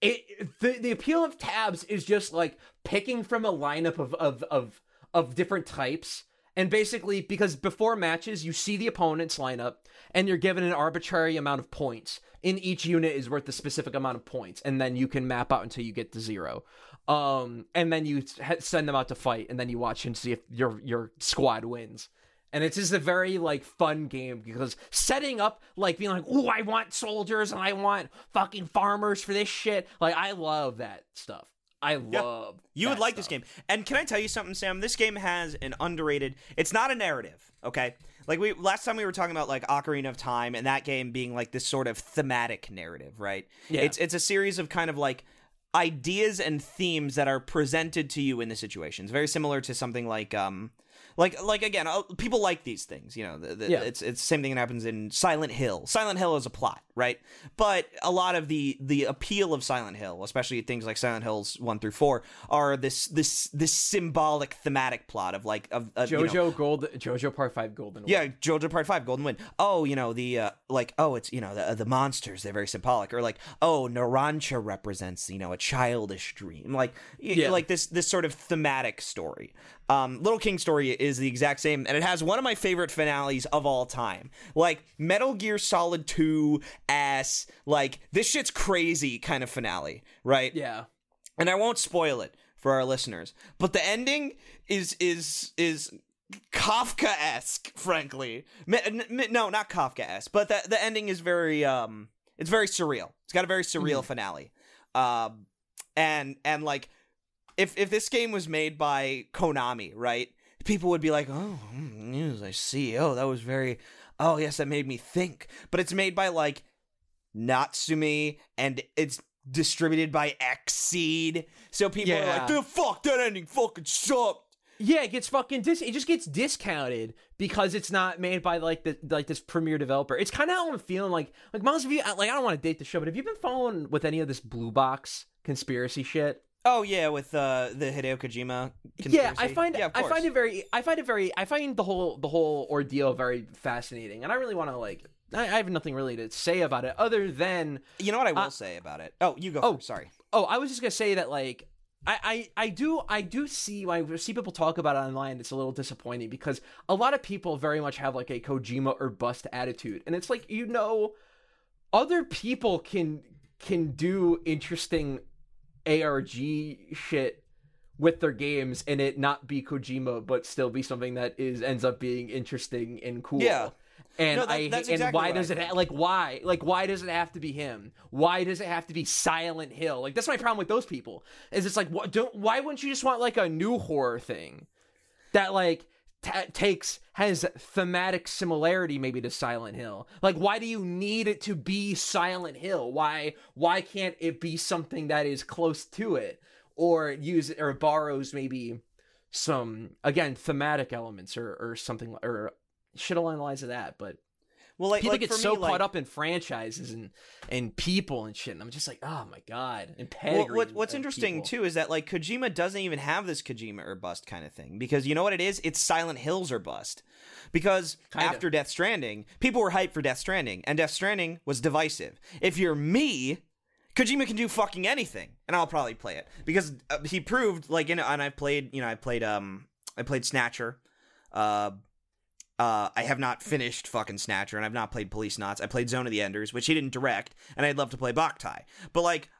it the, the appeal of tabs is just like picking from a lineup of of of of different types. And basically because before matches you see the opponent's lineup and you're given an arbitrary amount of points. In each unit is worth a specific amount of points and then you can map out until you get to zero. Um and then you send them out to fight and then you watch and see if your your squad wins and it's just a very like fun game because setting up like being like, "Oh, I want soldiers and I want fucking farmers for this shit." Like I love that stuff. I love. You would like this game. And can I tell you something, Sam? This game has an underrated. It's not a narrative, okay? Like we last time we were talking about like Ocarina of Time and that game being like this sort of thematic narrative, right? Yeah. It's it's a series of kind of like ideas and themes that are presented to you in the situations. Very similar to something like um like like again, uh, people like these things, you know. The, the, Yeah. It's it's the same thing that happens in Silent Hill. Silent Hill is a plot, right? But a lot of the the appeal of Silent Hill, especially things like Silent Hills one through four, are this this this symbolic thematic plot of like of, of you know, JoJo Gold, JoJo Part Five Golden. yeah, JoJo Part Five, Golden Wind. Oh, you know the uh, like. Oh, it's you know the the monsters. They're very symbolic. Or like, oh, Narancia represents you know a childish dream. Like, Yeah. like this this sort of thematic story. Um, Little King story is the exact same, and it has one of my favorite finales of all time. Like Metal Gear Solid Two ass. Like this shit's crazy kind of finale, right? Yeah. and I won't spoil it for our listeners, but the ending is is is Kafka-esque, frankly. Me- n- n- No, not Kafka-esque, but the the ending is very um, it's very surreal. It's got a very surreal finale, um, and and like if if this game was made by Konami, right? People would be like, "Oh, mm, news, I see. Oh, that was very. Oh, yes, that made me think." But it's made by like Natsume, and it's distributed by Xseed. So people are like, "The fuck that ending fucking sucked." Yeah, it gets fucking dis. It just gets discounted because it's not made by like the like this premier developer. It's kind of how I'm feeling. Like like most of you like I don't want to date the show, but have you been following with any of this blue box conspiracy shit? Oh yeah, with uh, the Hideo Kojima. Yeah, I find yeah, I find it very I find it very I find the whole the whole ordeal very fascinating, and I really want to like I, I have nothing really to say about it other than You know what I will uh, say about it? Oh, you go. oh. first, sorry. oh I was just gonna say that like. I, I, I do I do see when I see people talk about it online it's a little disappointing because a lot of people very much have like a Kojima or bust attitude and it's like you know other people can can do interesting ARG shit with their games and it not be Kojima but still be something that is ends up being interesting and cool. Yeah. And No, that- I and why what I does it ha- like why like why does it have to be him? Why does it have to be Silent Hill? Like that's my problem with those people. Is it's like what don't why wouldn't you just want like a new horror thing that like ta takes has thematic similarity maybe to Silent Hill. Like why do you need it to be Silent Hill? Why why can't it be something that is close to it or use or borrows maybe some again thematic elements or or something or shit along the lines of that, but Well, like people like get so me, caught like, up in franchises and and people and shit. And I'm just like, oh my god, and Well, pedigree. what, what's interesting people. too is that like Kojima doesn't even have this Kojima or bust kind of thing because you know what it is? It's Silent Hills or bust. Because Kinda. after Death Stranding, people were hyped for Death Stranding, and Death Stranding was divisive. If you're me, Kojima can do fucking anything, and I'll probably play it because uh, he proved like in and I played you know I played um I played Snatcher, uh. Uh, I have not finished fucking Snatcher, and I've not played Policenauts. I played Zone of the Enders, which he didn't direct, and I'd love to play Boktai. But like,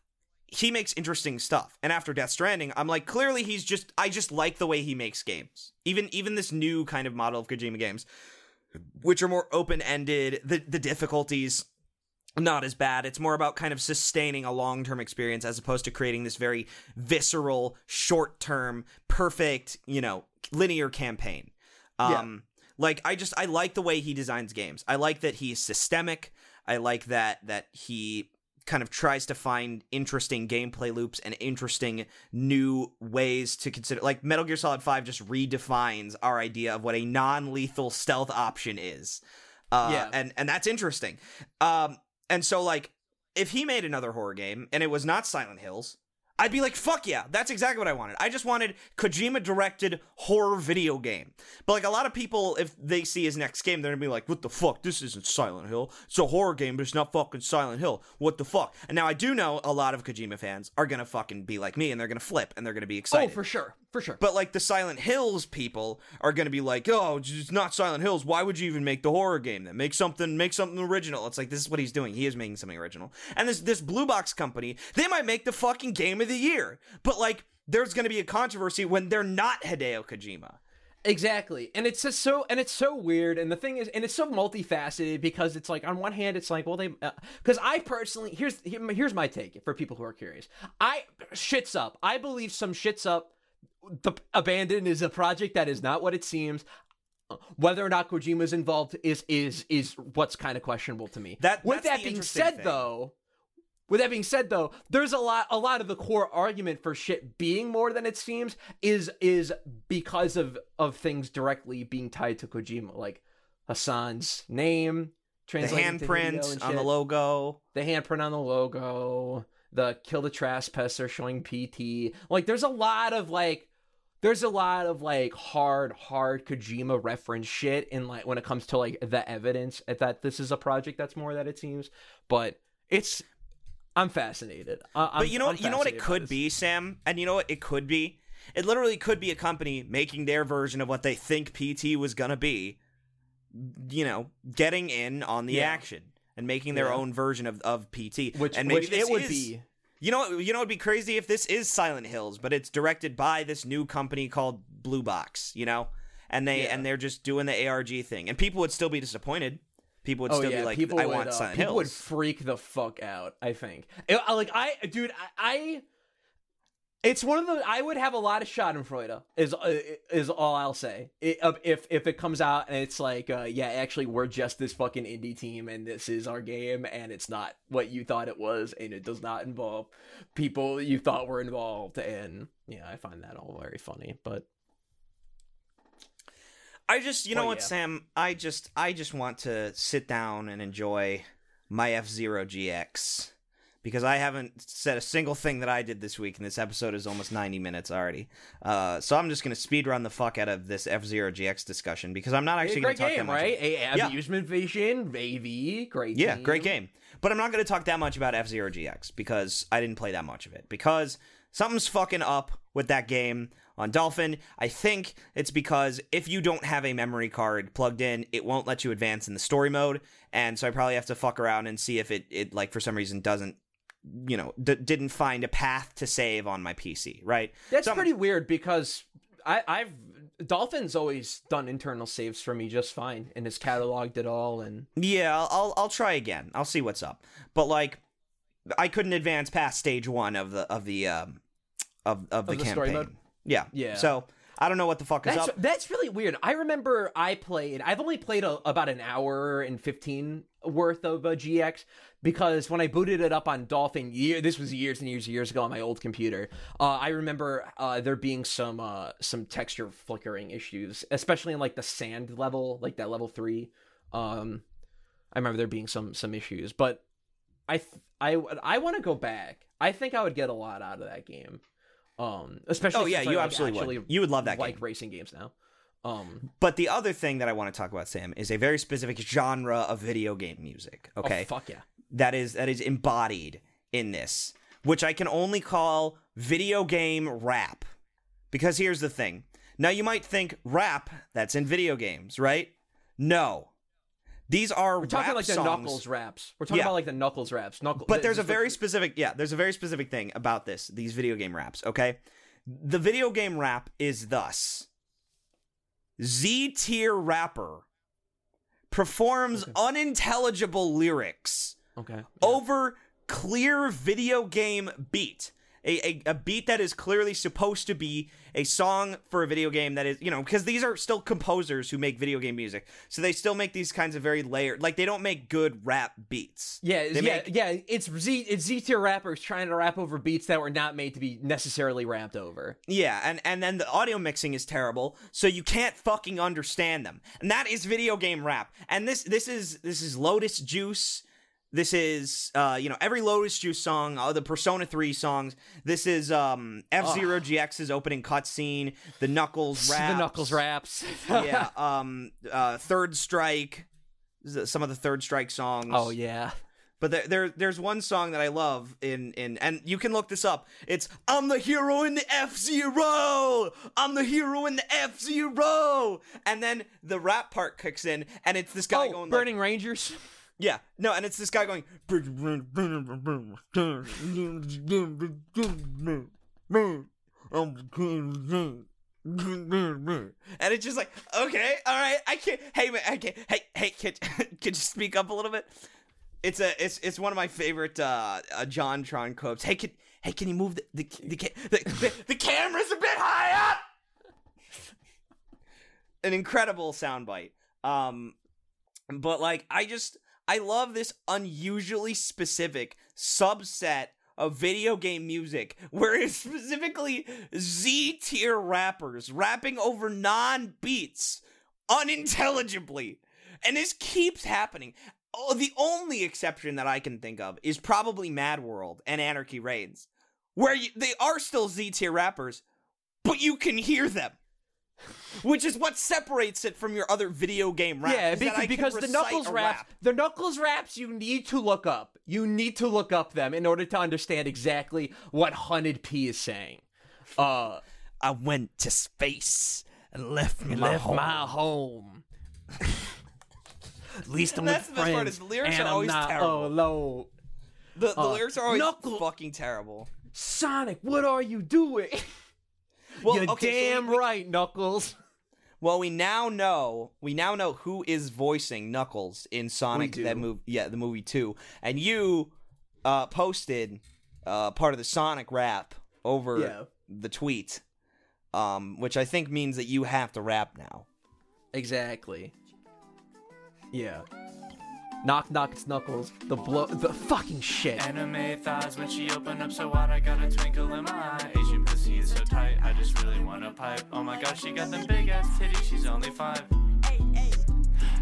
he makes interesting stuff. And after Death Stranding, I'm like, clearly he's just I just like the way he makes games. Even even this new kind of model of Kojima games, which are more open ended, the the difficulties not as bad. It's more about kind of sustaining a long term experience as opposed to creating this very visceral, short term, perfect, you know, linear campaign. Um, like I just I like the way he designs games. I like that he's systemic. I like that that he kind of tries to find interesting gameplay loops and interesting new ways to consider like Metal Gear Solid 5 just redefines our idea of what a non-lethal stealth option is. Uh, Yeah. and and that's interesting. Um and so like if he made another horror game and it was not Silent Hills, I'd be like, fuck yeah, that's exactly what I wanted. I just wanted Kojima directed horror video game. But like a lot of people, if they see his next game, they're gonna be like, what the fuck? This isn't Silent Hill. It's a horror game, but it's not fucking Silent Hill. What the fuck? And now I do know a lot of Kojima fans are gonna fucking be like me and they're gonna flip and they're gonna be oh, excited. Oh, for sure, for sure. But like the Silent Hills people are gonna be like, oh, it's not Silent Hills. Why would you even make the horror game then? Make something, make something original. It's like this is what he's doing. He is making something original. And this this Blue Box company, they might make the fucking game of the year. But like, there's gonna be a controversy when they're not Hideo Kojima. Exactly. And it's just so and it's so weird and the thing is and it's so multifaceted because it's like on one hand it's like well they uh, cuz I personally here's here's my take for people who are curious. I shits up. I believe some shits up the abandoned is a project that is not what it seems. Whether or not Kojima's involved is is is what's kind of questionable to me. That- with that being said thing. though, with that being said though, there's a lot a lot of the core argument for shit being more than it seems is is because of of things directly being tied to Kojima, like Hasan's name, The handprint on the logo. the handprint on the logo, the kill the trespasser showing PT. Like there's a lot of like there's a lot of like hard hard Kojima reference shit in like when it comes to like the evidence that this is a project that's more that it seems, but it's I'm fascinated. I- I'm, But you know I'm? You know what it could be, Sam, and you know what it could be. It literally could be a company making their version of what they think PT was gonna be. You know, getting in on the Yeah. action and making their Yeah. own version of, of PT. which and maybe which it would is- be. You know, you know, it'd be crazy if this is Silent Hills, but it's directed by this new company called Blue Box. You know, and they Yeah. and they're just doing the ARG thing, and people would still be disappointed. People would Oh still yeah, be like, people "I would, want uh, Silent people would freak the fuck out. I think, It- like I, dude, I, I, it's one of the. I would have a lot of Schadenfreude. Is uh, is all I'll say. It, uh, if if it comes out and it's like, uh, yeah, actually, we're just this fucking indie team, and this is our game, and it's not what you thought it was, and it does not involve people you thought were involved, and yeah, I find that all very funny. But I just, you know Well, what, yeah. Sam? I just, I just want to sit down and enjoy my F Zero GX because I haven't said a single thing that I did this week, and this episode is almost ninety minutes already. Uh, so I'm just gonna speed run the fuck out of this F Zero GX discussion because I'm not actually great gonna talk game, that much. right? A- Yeah. Amusement Vision, AV, great. Yeah, team. great game. But I'm not going to talk that much about F Zero GX because I didn't play that much of it. Because something's fucking up with that game on Dolphin. I think it's because if you don't have a memory card plugged in, it won't let you advance in the story mode. And so I probably have to fuck around and see if it, it like, for some reason doesn't, you know, d- didn't find a path to save on my PC, right? That's Some- pretty weird because I, I've Dolphin's always done internal saves for me just fine and has cataloged it all and Yeah, I'll, I'll try again. I'll see what's up. But like, I couldn't advance past stage one of the of the um of of the the campaign. Yeah, Yeah. So I don't know what the fuck is that's up. that's really weird. I remember I played. I've only played a, about an hour and fifteen worth of a GX because when I booted it up on Dolphin, year this was years and years and years ago on my old computer. Uh, I remember uh, there being some uh, some texture flickering issues, especially in like the sand level, like that level three. Um, I remember there being some some issues, but I th- I I want to go back. I think I would get a lot out of that game. Um, especially Oh, yeah, I, you like, absolutely would. You would love that like game. racing games now. Um, But the other thing that I want to talk about, Sam, is a very specific genre of video game music. Okay, Oh, fuck yeah. that is that is embodied in this, which I can only call video game rap. Because here's the thing. Now you might think rap that's in video games, right? No. These are We're talking like the songs. Knuckles raps. We're talking Yeah. about like the Knuckles raps. Knuckles. But there's a very specific, yeah, there's a very specific thing about this, these video game raps, okay? The video game rap is thus Z tier rapper performs unintelligible lyrics Okay. over clear video game beat. A, a, a beat that is clearly supposed to be a song for a video game that is, you know, because these are still composers who make video game music. So they still make these kinds of very layered, like they don't make good rap beats. Yeah, They yeah, make- yeah. It's Z, it's Z tier rappers trying to rap over beats that were not made to be necessarily rapped over. Yeah, and, and then the audio mixing is terrible, so you can't fucking understand them. And that is video game rap. And this this is this is Lotus Juice. This is uh, you know, every Lotus Juice song, uh, the Persona 3 songs. This is um F Zero GX's opening cutscene, the Knuckles rap. The Knuckles raps. yeah, um uh Third Strike. Some of the Third Strike songs. oh yeah. But there, there, there's one song that I love in, in, and you can look this up. It's "I'm the hero in the F Zero. I'm the hero in the F Zero. And then the rap part kicks in, and it's this guy oh, going, like- Burning Rangers. Yeah, no, and it's this guy going, and it's just like, okay, all right, I can't. Hey, man, I can't. Hey, hey, could, could you speak up a little bit? It's a, it's, it's one of my favorite uh, uh JonTron quotes. Hey, can, hey, can you move the, the, the, the, the, the camera's a bit high up? An incredible soundbite. Um, but like, I just, I love this unusually specific subset of video game music where it's specifically Z tier rappers rapping over non beats unintelligibly. And this keeps happening. Oh, the only exception that I can think of is probably Mad World and Anarchy Reigns, where you, they are still Z tier rappers, but you can hear them. Which is what separates it from your other video game raps. yeah, is that I because, because the Knuckles raps, rap. the Knuckles raps, you need to look up. You need to look up them in order to understand exactly what Hunnid-P is saying. Uh, I went to space and left my left home. my home. At least I'm That's with the best part friends, is the lyrics and are I'm always not terrible. alone. The, the Uh, lyrics are always Knuckle- fucking terrible. Sonic, what are you doing? Well, You're okay, so damn we- we- right, Knuckles. Well, we now know we now know who is voicing Knuckles in Sonic that movie. Yeah, the movie two. And you uh, posted uh, part of the Sonic rap over Yeah. the tweet, um, which I think means that you have to rap now. Exactly. Yeah. Knock knock it's Knuckles. The blow the fucking shit. Anime thighs when she open up so wide, I got a twinkle in my eye. So tight, I just really wanna pipe. Oh my gosh, she got them big ass titties, she's only five.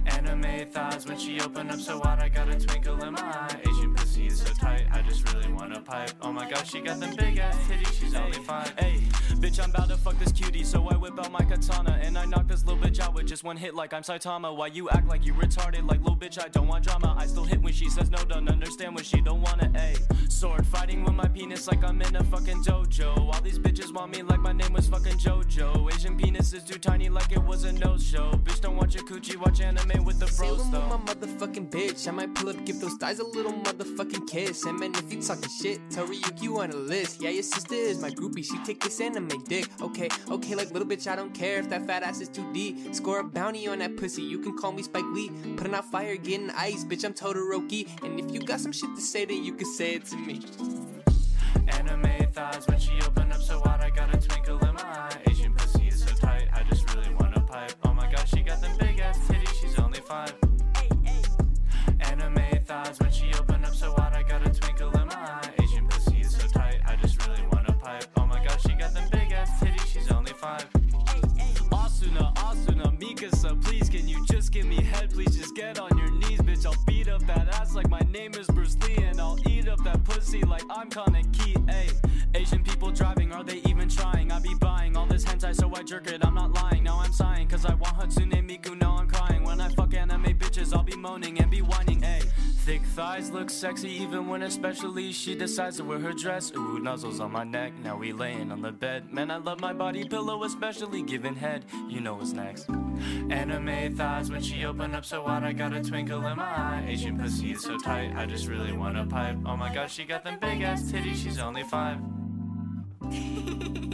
Anime thighs when she open up so wide, I got a twinkle in my eye. Asian pussy is so tight, I just really wanna pipe. Oh my gosh, she got them big ass titties, she's only five. Hey, bitch, I'm about to fuck this cutie, so I whip out my katana and I knock this little bitch out with just one hit, like I'm Saitama. Why you act like you retarded, like little bitch? I don't want drama. I still hit when she says no, don't understand when she don't wanna. A sword fighting with my penis like I'm in a fucking dojo. All these bitches want me like my name was fucking JoJo. Asian penis is too tiny, like it was a nose show. Bitch, don't watch your coochie, watch anime with the bros though. with my motherfucking bitch. I might pull up, give those thighs a little motherfucking kiss. And man, if you talking shit, tell Ryuki you on a list. Yeah, your sister is my groupie. She take this anime dick. Okay, okay, like little bitch, I don't care if that fat ass is too deep. Score a bounty on that pussy. You can call me Spike Lee. Putting out fire, getting ice, bitch. I'm Todoroki. And if you got some shit to say, then you can say it to me. Anime thighs when she open pussy like I'm Kaneki. Ayy, Asian people driving, are they even trying? I be buying all this hentai, so I jerk it. I'm not lying, now I'm sighing, cause I want Hatsune Miku, thighs look sexy, even when especially she decides to wear her dress. Ooh, nuzzles on my neck, now we laying on the bed. Man, I love my body pillow, especially giving head. You know what's next. Anime thighs when she open up so wide, I got a twinkle in my eye. Asian pussy is so tight, I just really wanna pipe. Oh my gosh, she got them big ass titties, she's only five.